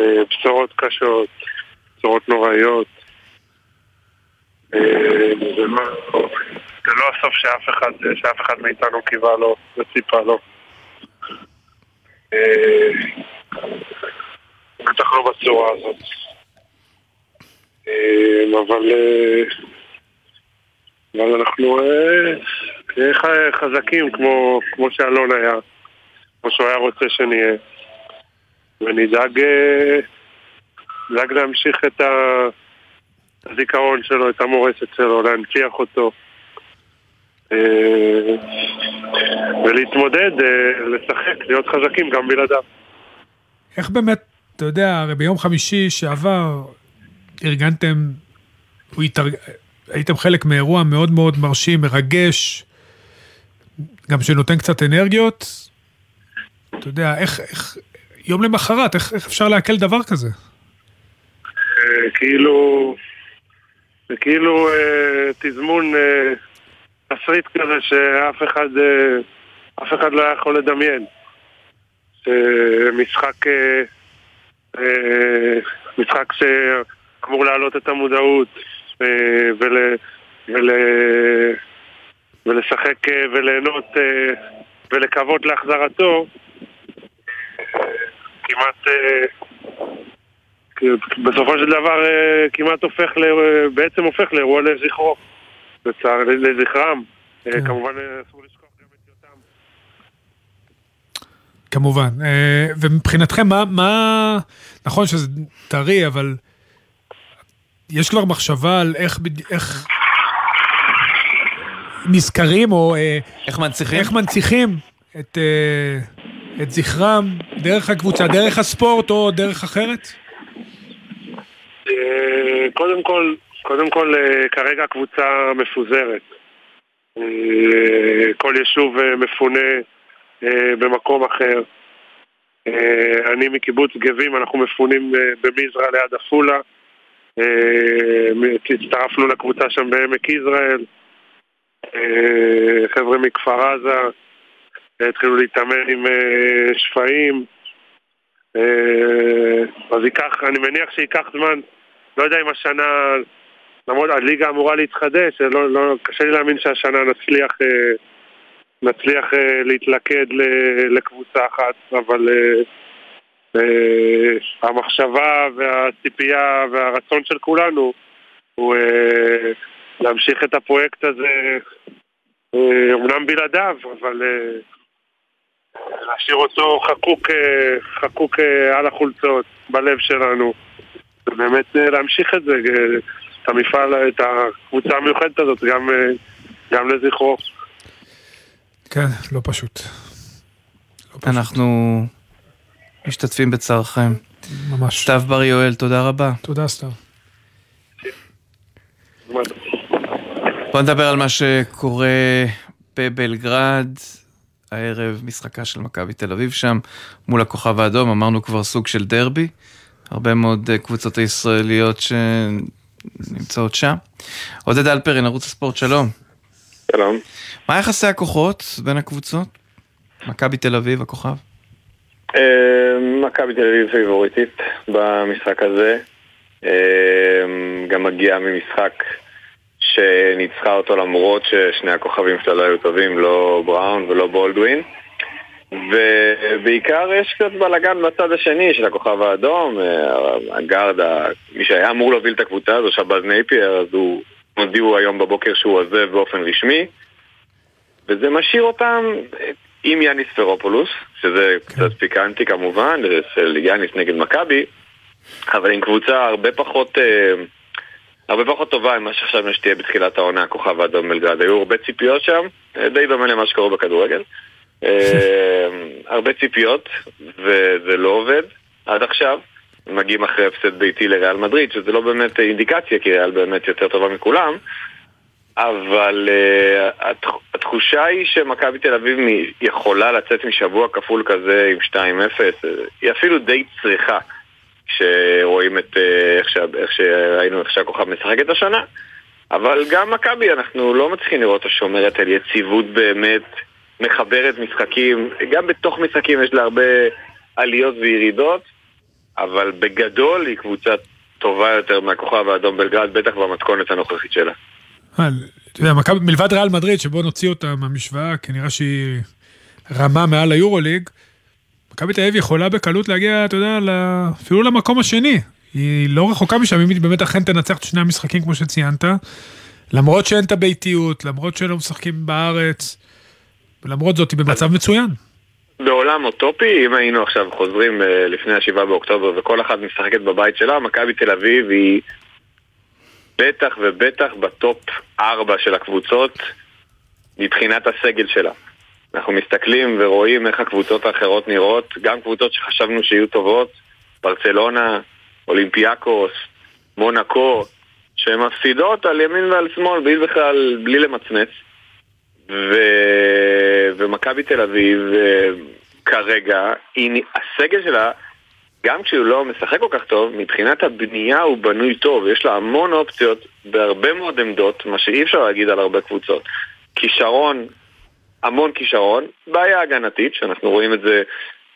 אה, בשורות קשות, בשורות נוראיות. זה לא- הסוף שאף אחד, שאף אחד מאיתנו קיווה לו וציפה לו. בטח לא בצורה הזאת. אבל אבל אנחנו חזקים כמו, כמו שאלון היה, כמו שהוא היה רוצה שנהיה. ונדאג אה, נדאג להמשיך את הזיכרון שלו, את המורשת שלו, להנציח אותו. אה, ולהתמודד, אה, לשחק, להיות חזקים גם בלעדיו. איך באמת, אתה יודע, הרי ביום חמישי שעבר ארגנתם, התארג... הייתם חלק מאירוע מאוד מאוד מרשים, מרגש, גם שנותן קצת אנרגיות. אתה יודע, איך, איך יום למחרת, איך, איך אפשר לעכל דבר כזה? אה, כאילו, זה כאילו אה, תזמון אה, תסריט כזה שאף אחד, אה, אף אחד לא יכול לדמיין. שמשחק, אה, אה, משחק שאמור להעלות את המודעות אה, ול, ול, ולשחק אה, וליהנות אה, ולקוות להחזרתו, כמעט... אה, בסופו של דבר אה, כמעט הופך, ל- בעצם הופך לאירוע לזכרו, לצער, לזכרם. אה, כמובן אה, אסור לשכוח. כמובן. אה, ומבחינתכם, מה, מה... נכון שזה טרי, אבל יש כבר מחשבה על איך... איך... נזכרים, או... אה, איך מנציחים? איך מנציחים את, אה, את זכרם דרך הקבוצה, דרך הספורט או דרך אחרת? אה, קודם כל, קודם כל, אה, כרגע הקבוצה מפוזרת. אה, כל יישוב מפונה במקום אחר. אני מקיבוץ גבים, אנחנו מפונים במזרע ליד עפולה. הצטרפנו לקבוצה שם בעמק יזרעאל. חבר'ה מכפר עזה התחילו להתאמן עם אה, שפיים. אה, אז ייקח, אני מניח שייקח זמן, לא יודע אם השנה, למרות הליגה אמורה להתחדש, לא, לא, קשה לי להאמין שהשנה נצליח, אה, נצליח להתלכד לקבוצה אחת, אבל המחשבה והציפייה והרצון של כולנו הוא להמשיך את הפרויקט הזה, אומנם בלעדיו, אבל להשאיר אותו חקוק, אה, חקוק אה, על החולצות, בלב שלנו. ובאמת אה, להמשיך את זה, את המפעל, את הקבוצה המיוחדת הזאת, גם, גם לזכרו. כן, לא פשוט. אנחנו משתתפים בצערכם. ממש. סתיו בר יואל, תודה רבה. תודה, סתיו. בוא נדבר על מה שקורה בבלגרד. הערב משחקה של מכבי תל אביב שם, מול הכוכב האדום, אמרנו כבר סוג של דרבי. הרבה מאוד אה, קבוצות הישראליות שנמצאות שם. עודד אלפרין, ערוץ הספורט, שלום. שלום. מה יחסי הכוחות בין הקבוצות? מכבי תל אביב, הכוכב? אה, מכבי תל אביב פייבוריטית במשחק הזה. אה, גם מגיעה ממשחק שניצחה אותו למרות ששני הכוכבים שלה לא היו טובים, לא בראון ולא בולדווין. ובעיקר יש קצת בלאגן בצד השני של הכוכב האדום, אה, הגארד, מי שהיה אמור להוביל את הקבוצה הזו, שבאז נייפייר, אז הוא הודיעו היום בבוקר שהוא עוזב באופן רשמי, וזה משאיר אותם עם יאניס ספרופולוס, שזה קצת פיקנטי כמובן, של יאניס נגד מכבי, אבל עם קבוצה הרבה פחות... אה, הרבה פחות טובה ממה שחשבנו שתהיה בתחילת העונה, הכוכב האדום בלגרד. היו הרבה ציפיות שם, אה, די דומה למה שקורה בכדורגל. אה, <laughs> הרבה ציפיות, וזה לא עובד עד עכשיו. מגיעים אחרי הפסד ביתי לריאל מדריד, שזה לא באמת אינדיקציה, כי ריאל באמת יותר טובה מכולם. אבל uh, התח- התחושה היא שמכבי תל אביב יכולה לצאת משבוע כפול כזה עם 2-0, אה, היא אפילו די צריכה כשרואים את אה, איך, שה, איך שראינו איך שהכוכב משחק את השנה. אבל גם מכבי, אנחנו לא מצליחים לראות אותה שומרת על יציבות באמת, מחברת משחקים, גם בתוך משחקים יש לה הרבה עליות וירידות, אבל בגדול היא קבוצה טובה יותר מהכוכב האדום בלגרד, בטח במתכונת הנוכחית שלה. אה, אתה יודע, מכבי, מלבד ריאל מדריד, שבוא נוציא אותה מהמשוואה, כי נראה שהיא רמה מעל היורוליג, מכבי תל אביב יכולה בקלות להגיע, אתה יודע, אפילו למקום השני. היא לא רחוקה משם, אם היא באמת אכן תנצח את שני המשחקים כמו שציינת, למרות שאין את הביתיות, למרות שלא משחקים בארץ, ולמרות זאת היא במצב מצוין. בעולם אוטופי, אם היינו עכשיו חוזרים אה, לפני השבעה באוקטובר וכל אחת משחקת בבית שלה, מכבי תל אביב היא בטח ובטח בטופ ארבע של הקבוצות מבחינת הסגל שלה. אנחנו מסתכלים ורואים איך הקבוצות האחרות נראות, גם קבוצות שחשבנו שיהיו טובות, ברצלונה, אולימפיאקוס, מונקו, שהן מפסידות על ימין ועל שמאל, בלי בכלל, בלי למצמץ. ו... ומכבי תל אביב אה, כרגע, היא... הסגל שלה, גם כשהוא לא משחק כל כך טוב, מבחינת הבנייה הוא בנוי טוב, יש לה המון אופציות בהרבה מאוד עמדות, מה שאי אפשר להגיד על הרבה קבוצות. כישרון, המון כישרון, בעיה הגנתית, שאנחנו רואים את זה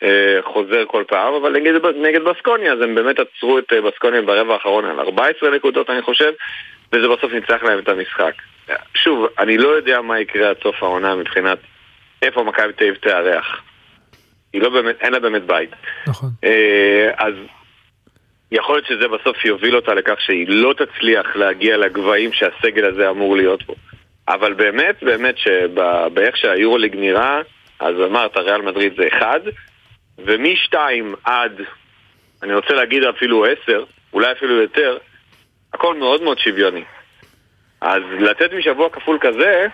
אה, חוזר כל פעם, אבל נגד, נגד בסקוניה, אז הם באמת עצרו את אה, בסקוניה ברבע האחרון על 14 נקודות אני חושב, וזה בסוף ניצח להם את המשחק. שוב, אני לא יודע מה יקרה עד סוף העונה מבחינת איפה מכבי תל אביב תארח. היא לא באמת, אין לה באמת בית. נכון. אה, אז יכול להיות שזה בסוף יוביל אותה לכך שהיא לא תצליח להגיע לגבהים שהסגל הזה אמור להיות בו. אבל באמת, באמת שבאיך שהיורוליג נראה, אז אמרת, ריאל מדריד זה אחד, ומשתיים עד, אני רוצה להגיד אפילו עשר, אולי אפילו יותר, הכל מאוד מאוד שוויוני. אז לצאת משבוע כפול כזה,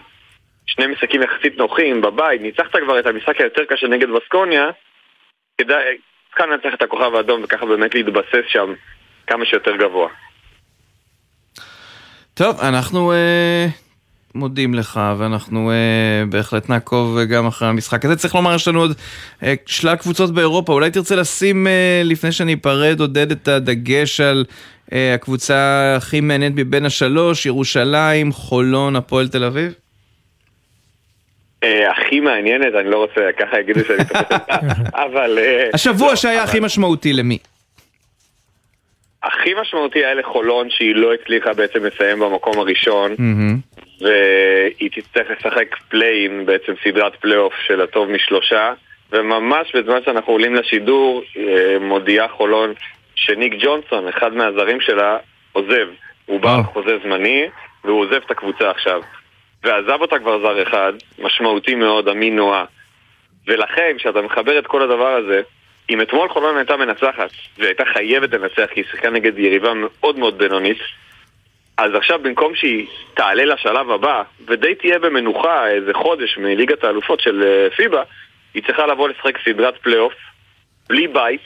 שני משחקים יחסית נוחים בבית, ניצחת כבר את המשחק היותר קשה נגד בסקוניה, כדאי, צריכה לנצח את הכוכב האדום וככה באמת להתבסס שם כמה שיותר גבוה. טוב, אנחנו אה, מודים לך, ואנחנו אה, בהחלט נעקוב גם אחרי המשחק הזה. צריך לומר, יש לנו עוד אה, שלל קבוצות באירופה. אולי תרצה לשים, אה, לפני שאני אפרד, עודד את הדגש על אה, הקבוצה הכי מעניינת מבין השלוש, ירושלים, חולון, הפועל תל אביב? אה, הכי מעניינת, אני לא רוצה, ככה יגידו שאני תופס <laughs> אבל... אה, השבוע לא, שהיה אבל- הכי משמעותי למי? הכי משמעותי היה לחולון שהיא לא הצליחה בעצם לסיים במקום הראשון. והיא תצטרך לשחק פליי-אין, בעצם סדרת פלייאוף של הטוב משלושה וממש בזמן שאנחנו עולים לשידור אה, מודיעה חולון שניק ג'ונסון, אחד מהזרים שלה, עוזב. הוא בא על חוזה זמני והוא עוזב את הקבוצה עכשיו. ועזב אותה כבר זר אחד, משמעותי מאוד, אמין נועה. ולכן, כשאתה מחבר את כל הדבר הזה, אם אתמול חולון הייתה מנצחת, והייתה חייבת לנצח כי היא שיחקה נגד יריבה מאוד מאוד בינונית, אז עכשיו במקום שהיא תעלה לשלב הבא, ודי תהיה במנוחה איזה חודש מליגת האלופות של אה, פיבה, היא צריכה לבוא לשחק סדרת פלייאוף, בלי בית,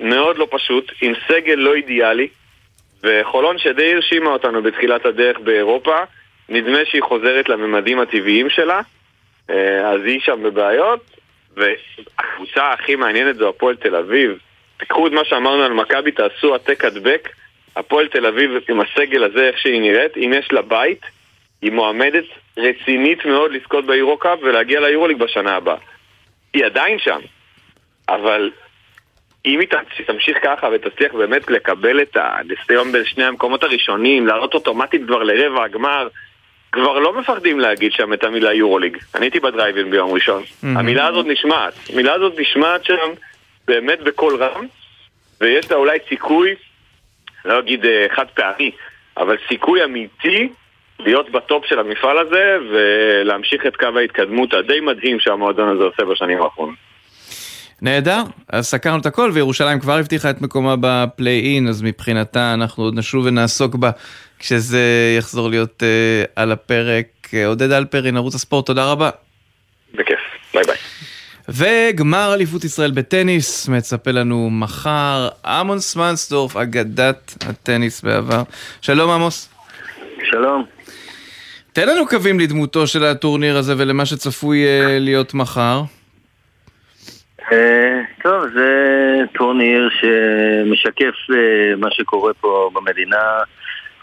מאוד לא פשוט, עם סגל לא אידיאלי, וחולון שדי הרשימה אותנו בתחילת הדרך באירופה, נדמה שהיא חוזרת לממדים הטבעיים שלה, אה, אז היא שם בבעיות, והקבוצה הכי מעניינת זו הפועל תל אביב. תיקחו את מה שאמרנו על מכבי, תעשו העתק הדבק. הפועל תל אביב עם הסגל הזה, איך שהיא נראית, אם יש לה בית, היא מועמדת רצינית מאוד לזכות ביורו-קאפ ולהגיע ליורוליג בשנה הבאה. היא עדיין שם, אבל אם היא תמשיך ככה ותצליח באמת לקבל את הניסיון בין שני המקומות הראשונים, לעלות אוטומטית כבר לרבע הגמר, כבר לא מפחדים להגיד שם את המילה יורוליג. אני הייתי בדרייב אין ביום ראשון. מהמם. המילה הזאת נשמעת. המילה הזאת נשמעת שם באמת בקול רם, ויש לה אולי סיכוי, לא אגיד אה, חד פעמי, אבל סיכוי אמיתי להיות בטופ של המפעל הזה ולהמשיך את קו ההתקדמות הדי מדהים שהמועדון הזה עושה בשנים האחרונות. נהדר, אז סקרנו את הכל וירושלים כבר הבטיחה את מקומה בפליי-אין, אז מבחינתה אנחנו עוד נשוב ונעסוק בה כשזה יחזור להיות אה, על הפרק. עודד אלפרין, ערוץ הספורט, תודה רבה. בכיף, ביי ביי. וגמר אליפות ישראל בטניס מצפה לנו מחר, עמוס מנסדורף, אגדת הטניס בעבר. שלום עמוס. שלום. תן לנו קווים לדמותו של הטורניר הזה ולמה שצפוי אה, להיות מחר. אה, טוב, זה טורניר שמשקף אה, מה שקורה פה במדינה,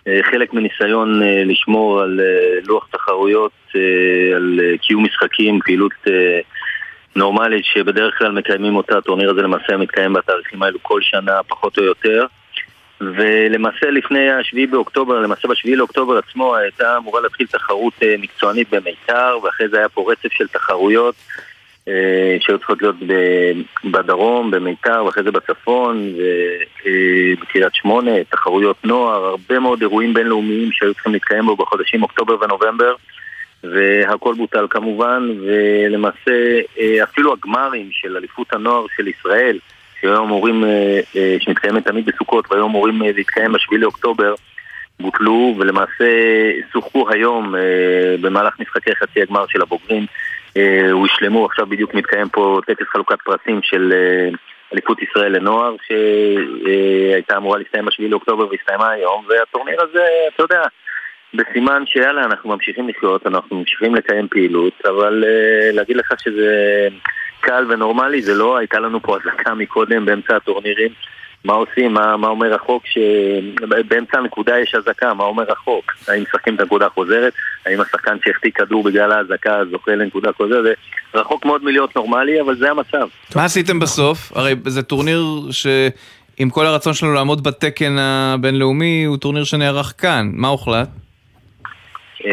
אה, חלק מניסיון אה, לשמור על אה, לוח תחרויות, אה, על אה, קיום משחקים, פעילות אה, נורמלית שבדרך כלל מקיימים אותה, הטורניר הזה למעשה מתקיים בתאריכים האלו כל שנה, פחות או יותר. ולמעשה לפני השביעי באוקטובר, למעשה בשביעי לאוקטובר עצמו הייתה אמורה להתחיל תחרות אה, מקצוענית במיתר, ואחרי זה היה פה רצף של תחרויות אה, שהיו צריכות להיות בדרום, במיתר, ואחרי זה בצפון, ובקריית שמונה, תחרויות נוער, הרבה מאוד אירועים בינלאומיים שהיו צריכים להתקיים בו בחודשים אוקטובר ונובמבר, והכל בוטל כמובן, ולמעשה אה, אפילו הגמרים של אליפות הנוער של ישראל, שהיו אמורים, אה, אה, שמתקיימת תמיד בסוכות, והיו אמורים להתקיים בשביעי לאוקטובר, בוטלו, ולמעשה שוחקו היום במהלך משחקי חצי הגמר של הבוגרים. הושלמו, עכשיו בדיוק מתקיים פה טקס חלוקת פרסים של אליפות ישראל לנוער, שהייתה אמורה להסתיים בשביעי לאוקטובר והסתיימה היום, והטורניר הזה, אתה יודע, בסימן שיאללה, אנחנו ממשיכים לחיות, אנחנו ממשיכים לקיים פעילות, אבל אה, להגיד לך שזה קל ונורמלי, זה לא, הייתה לנו פה אזעקה מקודם באמצע הטורנירים. מה עושים? מה, מה אומר החוק? שבאמצע הנקודה יש אזעקה, מה אומר החוק? האם משחקים את הנקודה החוזרת? האם השחקן שהחטיא כדור בגלל האזעקה זוכה לנקודה חוזרת? זה רחוק מאוד מלהיות נורמלי, אבל זה המצב. מה עשיתם בסוף? הרי זה טורניר שעם כל הרצון שלנו לעמוד בתקן הבינלאומי, הוא טורניר שנערך כאן. מה הוחלט? אה,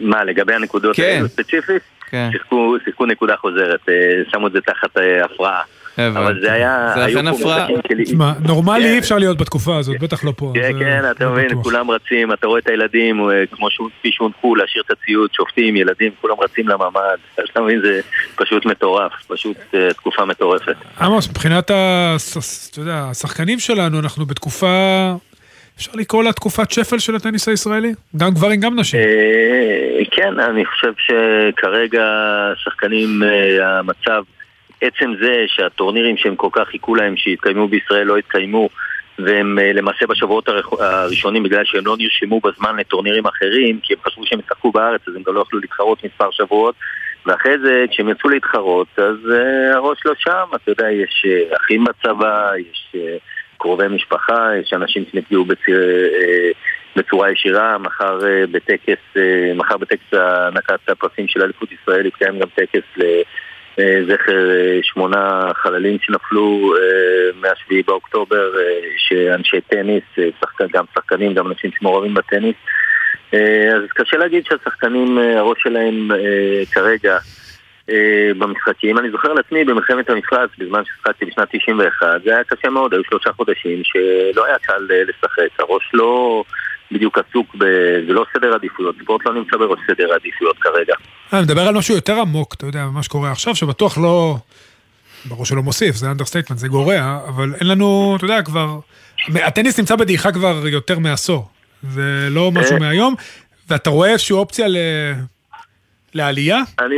מה, לגבי הנקודות כן. האלו ספציפית? כן. שיחקו, שיחקו נקודה חוזרת, אה, שמו את זה תחת אה, הפרעה. אבל זה היה... זה היו אכן פה הפרעה. תשמע, נורמלי כן. אי אפשר להיות בתקופה הזאת, בטח לא פה. כן, כן, אתה לא מבין. כולם רצים, אתה רואה את הילדים, כמו שהוא- כפי שהונחו, להשאיר את הציוד, שופטים, ילדים, כולם רצים לממ"ד. אתה מבין, זה פשוט מטורף, פשוט תקופה מטורפת. עמוס, מבחינת השחקנים שלנו, אנחנו בתקופה, אפשר לקרוא לה תקופת שפל של הטניס הישראלי? גם גברים, גם נשים. אה, כן, אני חושב שכרגע שחקנים, אה, המצב עצם זה שהטורנירים שהם כל כך חיכו להם שיתקיימו בישראל לא התקיימו והם אה, למעשה בשבועות הראשונים בגלל שהם לא נרשמו בזמן לטורנירים אחרים כי הם חשבו שהם ישחקו בארץ אז הם גם לא יכלו להתחרות מספר שבועות ואחרי זה כשהם יצאו להתחרות אז uh, הראש לא שם, אתה יודע, יש uh, אחים בצבא, יש uh, קרובי משפחה, יש אנשים שנפגעו בציר, uh, בצורה ישירה, מחר uh, בטקס, uh, מחר בטקס הענקת הפרסים של אליפות ישראל יתקיים גם טקס לזכר שמונה חללים שנפלו uh, מה-7 באוקטובר, שאנשי טניס, שחק, גם שחקנים, גם אנשים שמעורבים בטניס. אה, אז קשה להגיד שהשחקנים, אה, הראש שלהם אה, כרגע אה, במשחקים. אני זוכר על עצמי במלחמת המפרץ, בזמן ששחקתי בשנת 91, זה היה קשה מאוד, היו שלושה חודשים שלא היה קל אה, לשחק. הראש לא בדיוק עסוק, ב... זה לא סדר עדיפויות, ספורט לא נמצא בראש סדר עדיפויות כרגע. אני מדבר על משהו יותר עמוק, אתה יודע, מה שקורה עכשיו, שבטוח לא... ברור שלא מוסיף, זה understatement, זה גורע, אבל אין לנו, אתה יודע, כבר... הטניס נמצא בדעיכה כבר יותר מעשור. זה לא משהו מהיום, ואתה רואה איזושהי אופציה ל... לעלייה? אני,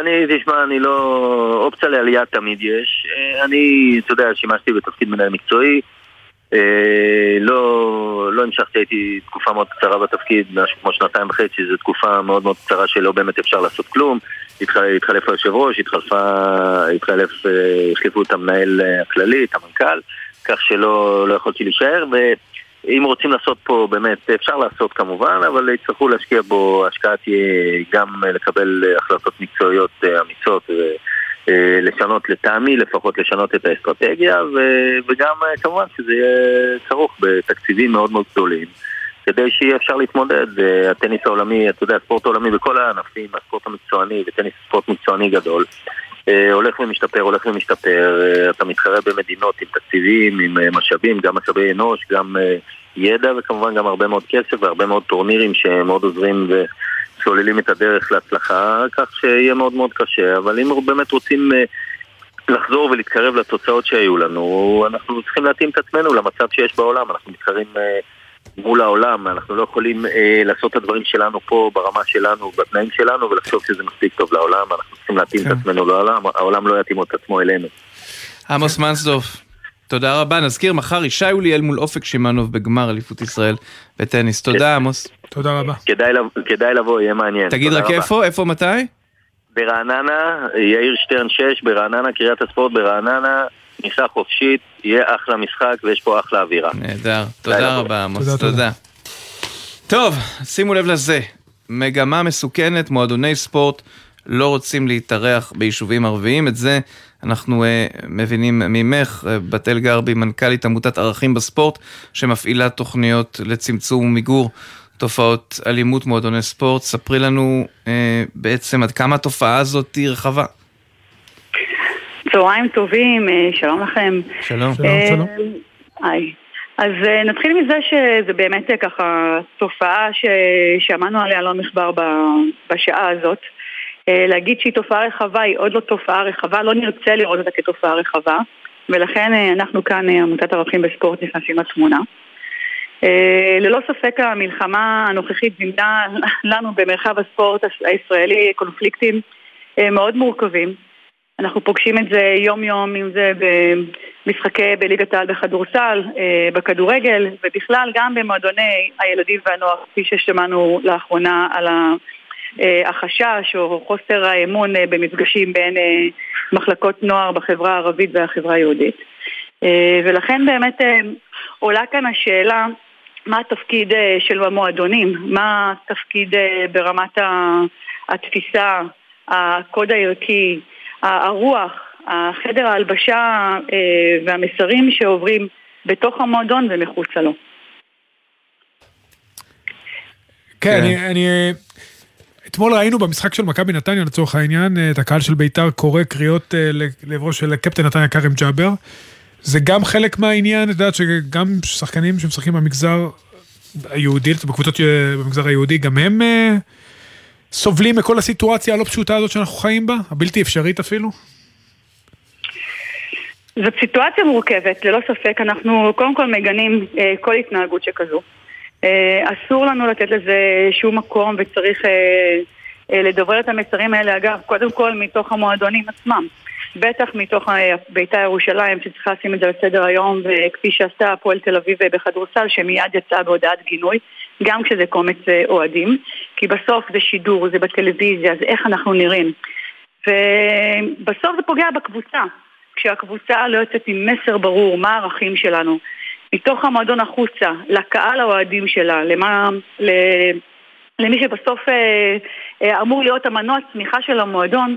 אני, תשמע, אני לא... אופציה לעלייה תמיד יש. אה, אני, אתה יודע, שימשתי בתפקיד מנהל מקצועי. אה, לא, לא המשכתי, הייתי תקופה מאוד קצרה בתפקיד, משהו כמו שנתיים וחצי, זו תקופה מאוד מאוד קצרה שלא באמת אפשר לעשות כלום. התחלף, היושב ראש, התחלפה, התחלף, אה, החליפו את המנהל הכללי, את המנכ"ל, כך שלא לא יכולתי להישאר, ו... אם רוצים לעשות פה באמת, אפשר לעשות כמובן, אבל יצטרכו להשקיע בו, השקעה תהיה גם לקבל החלטות מקצועיות אמיצות ולשנות לטעמי, לפחות לשנות את האסטרטגיה, וגם כמובן שזה יהיה כרוך בתקציבים מאוד מאוד גדולים. כדי שיהיה אפשר להתמודד, הטניס העולמי, אתה יודע, הספורט העולמי בכל הענפים, הספורט המקצועני וטניס ספורט מקצועני גדול, הולך ומשתפר, הולך ומשתפר, אתה מתחרה במדינות עם תקציבים, עם משאבים, גם משאבי אנוש, גם ידע וכמובן גם הרבה מאוד כסף והרבה מאוד טורנירים שמאוד עוזרים וסוללים את הדרך להצלחה, כך שיהיה מאוד מאוד קשה, אבל אם באמת רוצים לחזור ולהתקרב לתוצאות שהיו לנו, אנחנו צריכים להתאים את עצמנו למצב שיש בעולם, אנחנו מתחרים מול העולם, אנחנו לא יכולים אה, לעשות את הדברים שלנו פה ברמה שלנו, בתנאים שלנו, ולחשוב שזה מספיק טוב לעולם, אנחנו צריכים להתאים את עצמנו לעולם, העולם לא יתאים את עצמו אלינו. עמוס מנסדורף, תודה רבה. נזכיר, מחר ישי אוליאל מול אופק שמאנוב בגמר אליפות ישראל בטניס. תודה עמוס. תודה רבה. כדאי, לבוא, כדאי לבוא, יהיה מעניין. תגיד רק איפה, איפה, מתי? ברעננה, יאיר שטרן 6, ברעננה, קריית הספורט ברעננה, כניסה חופשית, יהיה אחלה משחק ויש פה אחלה אווירה. נהדר, תודה רבה עמוס, תודה, תודה. טוב, שימו לב לזה, מגמה מסוכנת, מועדוני ספורט לא רוצים להתארח ביישובים ערביים, את זה אנחנו uh, מבינים ממך, uh, בת אל גרבי, מנכ"לית עמותת ערכים בספורט, שמפעילה תוכניות לצמצום ומיגור תופעות אלימות מועדוני ספורט. ספרי לנו uh, בעצם עד כמה התופעה הזאת היא רחבה. צהריים טובים, שלום לכם. שלום. שלום, שלום. היי. אז נתחיל מזה שזה באמת ככה תופעה ששמענו עליה לא מחבר בשעה הזאת. להגיד שהיא תופעה רחבה היא עוד לא תופעה רחבה, לא נרצה לראות אותה כתופעה רחבה ולכן אנחנו כאן, עמותת ערכים בספורט, נכנסים לתמונה. ללא ספק המלחמה הנוכחית זימנה לנו במרחב הספורט הישראלי קונפליקטים מאוד מורכבים. אנחנו פוגשים את זה יום יום, אם זה במשחקי בליגת העל בכדורסל, בכדורגל ובכלל גם במועדוני הילדים והנוער, כפי ששמענו לאחרונה על החשש או חוסר האמון במפגשים בין מחלקות נוער בחברה הערבית והחברה היהודית. ולכן באמת עולה כאן השאלה מה התפקיד של המועדונים, מה התפקיד ברמת התפיסה, הקוד הערכי, הרוח, החדר ההלבשה והמסרים שעוברים בתוך המועדון ומחוצה לו. כן, אני, אני... אתמול ראינו במשחק של מכבי נתניה לצורך העניין, את הקהל של בית"ר קורא קריאות לעברו של קפטן נתניה כרם ג'אבר. זה גם חלק מהעניין, את יודעת שגם שחקנים שמשחקים במגזר היהודי, בקבוצות במגזר היהודי, גם הם סובלים מכל הסיטואציה הלא פשוטה הזאת שאנחנו חיים בה, הבלתי אפשרית אפילו? זאת סיטואציה מורכבת, ללא ספק. אנחנו קודם כל מגנים אה, כל התנהגות שכזו. אה, אסור לנו לתת לזה שום מקום וצריך אה, אה, לדבר את המסרים האלה, אגב, קודם כל מתוך המועדונים עצמם. בטח מתוך אה, בית"ר ירושלים שצריכה לשים את זה על סדר היום וכפי שעשתה הפועל תל אביב אה, בכדורסל שמיד יצאה בהודעת גינוי גם כשזה קומץ אה, אוהדים כי בסוף זה שידור, זה בטלוויזיה, אז איך אנחנו נראים. ובסוף זה פוגע בקבוצה. כשהקבוצה לא יוצאת עם מסר ברור מה הערכים שלנו? מתוך המועדון החוצה, לקהל האוהדים שלה, למה, למי שבסוף אה, אה, אמור להיות המנוע צמיחה של המועדון,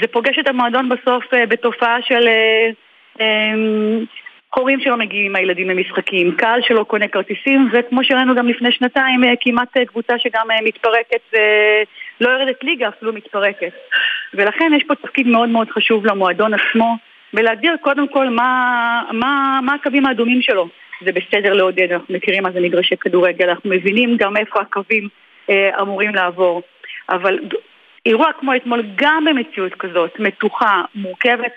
זה פוגש את המועדון בסוף בתופעה של הורים שלא מגיעים עם הילדים למשחקים, קהל שלא קונה כרטיסים, וכמו שראינו גם לפני שנתיים, אה, כמעט אה, קבוצה שגם אה, מתפרקת, לא יורדת ליגה, אפילו מתפרקת. ולכן יש פה תפקיד מאוד מאוד חשוב למועדון עצמו, ולהגדיר קודם כל מה, מה, מה הקווים האדומים שלו. זה בסדר לעודד, אנחנו מכירים מה זה מגרשי כדורגל, אנחנו מבינים גם איפה הקווים אמורים לעבור. אבל אירוע כמו אתמול, גם במציאות כזאת, מתוחה, מורכבת,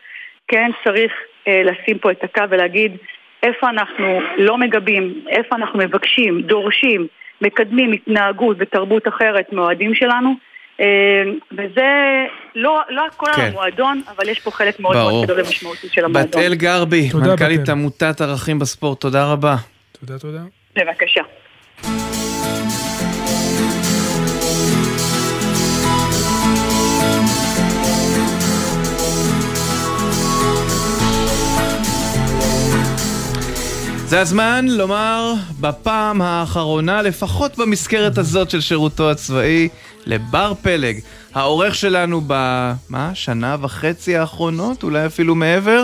כן צריך לשים פה את הקו ולהגיד איפה אנחנו לא מגבים, איפה אנחנו מבקשים, דורשים, מקדמים התנהגות ותרבות אחרת מאוהדים שלנו. אה, וזה לא, לא הכל כן. על המועדון, אבל יש פה חלק מאוד ברור. מאוד גדול ומשמעותי של המועדון. בת אל גרבי, מנכ"לית עמותת ערכים בספורט, תודה רבה. תודה, תודה. בבקשה. זה הזמן לומר בפעם האחרונה, לפחות במסגרת הזאת של שירותו הצבאי, לבר פלג, העורך שלנו ב... מה? שנה וחצי האחרונות? אולי אפילו מעבר?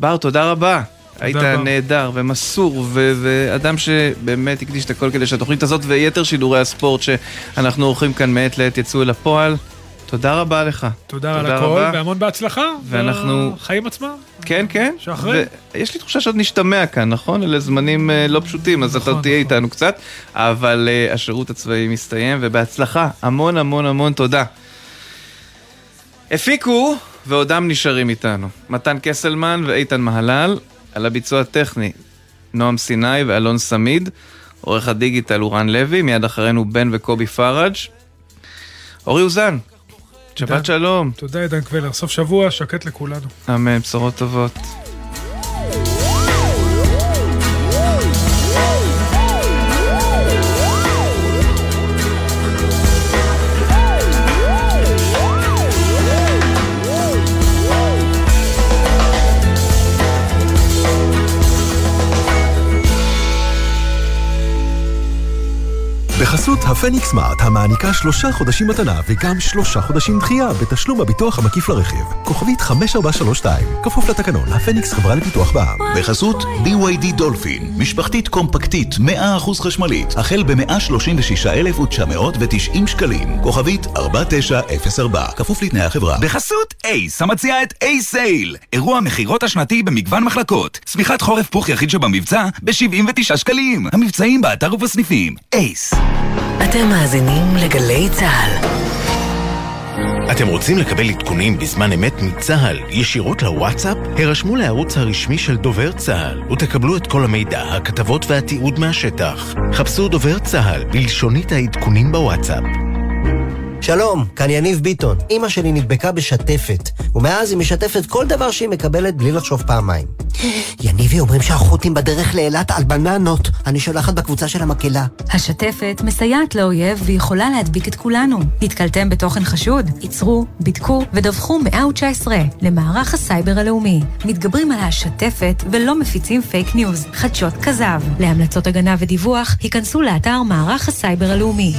בר, תודה רבה. היית בר. נהדר ומסור ו- ואדם שבאמת הקדיש את הכל כדי שהתוכנית הזאת ויתר שידורי הספורט שאנחנו עורכים כאן מעת לעת יצאו אל הפועל. תודה רבה לך. תודה, תודה על הכל, רבה. והמון בהצלחה. ואנחנו... בחיים עצמם. כן, כן. שאחרי. ויש לי תחושה שעוד נשתמע כאן, נכון? אלה זמנים uh, לא פשוטים, אז נכון, אתה תהיה נכון. איתנו קצת. אבל uh, השירות הצבאי מסתיים, ובהצלחה. המון המון המון תודה. הפיקו, ועודם נשארים איתנו. מתן קסלמן ואיתן מהלל, על הביצוע הטכני. נועם סיני ואלון סמיד. עורך הדיגיטל אורן לוי, מיד אחרינו בן וקובי פראג'. אורי אוזן, שבת שלום. תודה, עידן קבלר. סוף שבוע שקט לכולנו. אמן, בשורות טובות. בחסות הפניקס סמארט, המעניקה שלושה חודשים מתנה וגם שלושה חודשים דחייה בתשלום הביטוח המקיף לרכיב. כוכבית 5432, כפוף לתקנון, הפניקס חברה לפיתוח בע"מ. בחסות BYD דולפין, משפחתית קומפקטית 100% חשמלית, החל ב-136,990 שקלים. כוכבית 4904, כפוף לתנאי החברה. בחסות אייס, המציע את אייס סייל, אירוע מכירות השנתי במגוון מחלקות. צמיחת חורף פוך יחיד שבמבצע ב-79 שקלים. המבצעים באתר ובסניפים. אייס. אתם מאזינים לגלי צה"ל. אתם רוצים לקבל עדכונים בזמן אמת מצה"ל ישירות לוואטסאפ? הרשמו לערוץ הרשמי של דובר צה"ל ותקבלו את כל המידע, הכתבות והתיעוד מהשטח. חפשו דובר צה"ל בלשונית העדכונים בוואטסאפ. שלום, כאן יניב ביטון. אימא שלי נדבקה בשתפת, ומאז היא משתפת כל דבר שהיא מקבלת בלי לחשוב פעמיים. <gasps> יניבי אומרים שהחות'ים בדרך לאילת על בננות. אני שולחת בקבוצה של המקהלה. השתפת מסייעת לאויב ויכולה להדביק את כולנו. נתקלתם בתוכן חשוד? עצרו, בדקו ודווחו 119 למערך הסייבר הלאומי. מתגברים על השתפת ולא מפיצים פייק ניוז, חדשות כזב. להמלצות הגנה ודיווח, היכנסו לאתר מערך הסייבר הלאומי.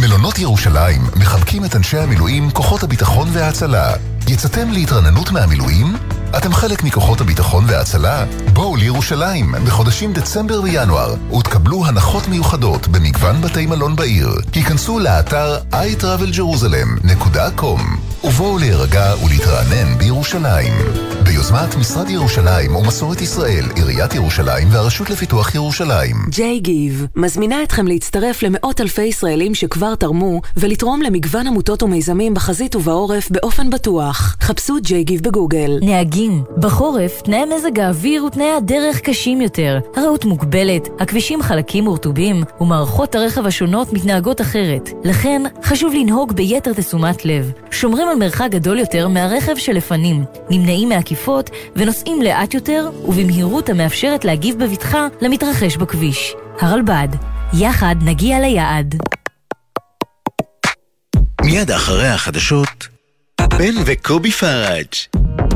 מלונות ירושלים מחבקים את אנשי המילואים, כוחות הביטחון וההצלה. יצאתם להתרעננות מהמילואים? אתם חלק מכוחות הביטחון וההצלה? בואו לירושלים בחודשים דצמבר וינואר ותקבלו הנחות מיוחדות במגוון בתי מלון בעיר. היכנסו לאתר iTravelJerusalem.com ובואו להירגע ולהתרענן בירושלים. ביוזמת משרד ירושלים ומסורת ישראל, עיריית ירושלים והרשות לפיתוח ירושלים. ג'יי גיב מזמינה אתכם להצטרף למאות אלפי ישראלים שכבר תרמו ולתרום למגוון עמותות ומיזמים בחזית ובעורף באופן בטוח. חפשו ג'יי גיב בגוגל. נהגים, בחורף תנאי מזג האוויר ותנאי הדרך קשים יותר. הרעות מוגבלת, הכבישים חלקים ורטובים, ומערכות הרכב השונות מתנהגות אחרת. לכן, חשוב לנהוג ביתר תשומת לב. שומרים על מרחק גדול יותר מהרכב שלפנים, נמנעים מעקיפות ונוסעים לאט יותר ובמהירות המאפשרת להגיב בבטחה למתרחש בכביש. הרלב"ד, יחד נגיע ליעד. מיד אחרי החדשות, בן וקובי פראג'.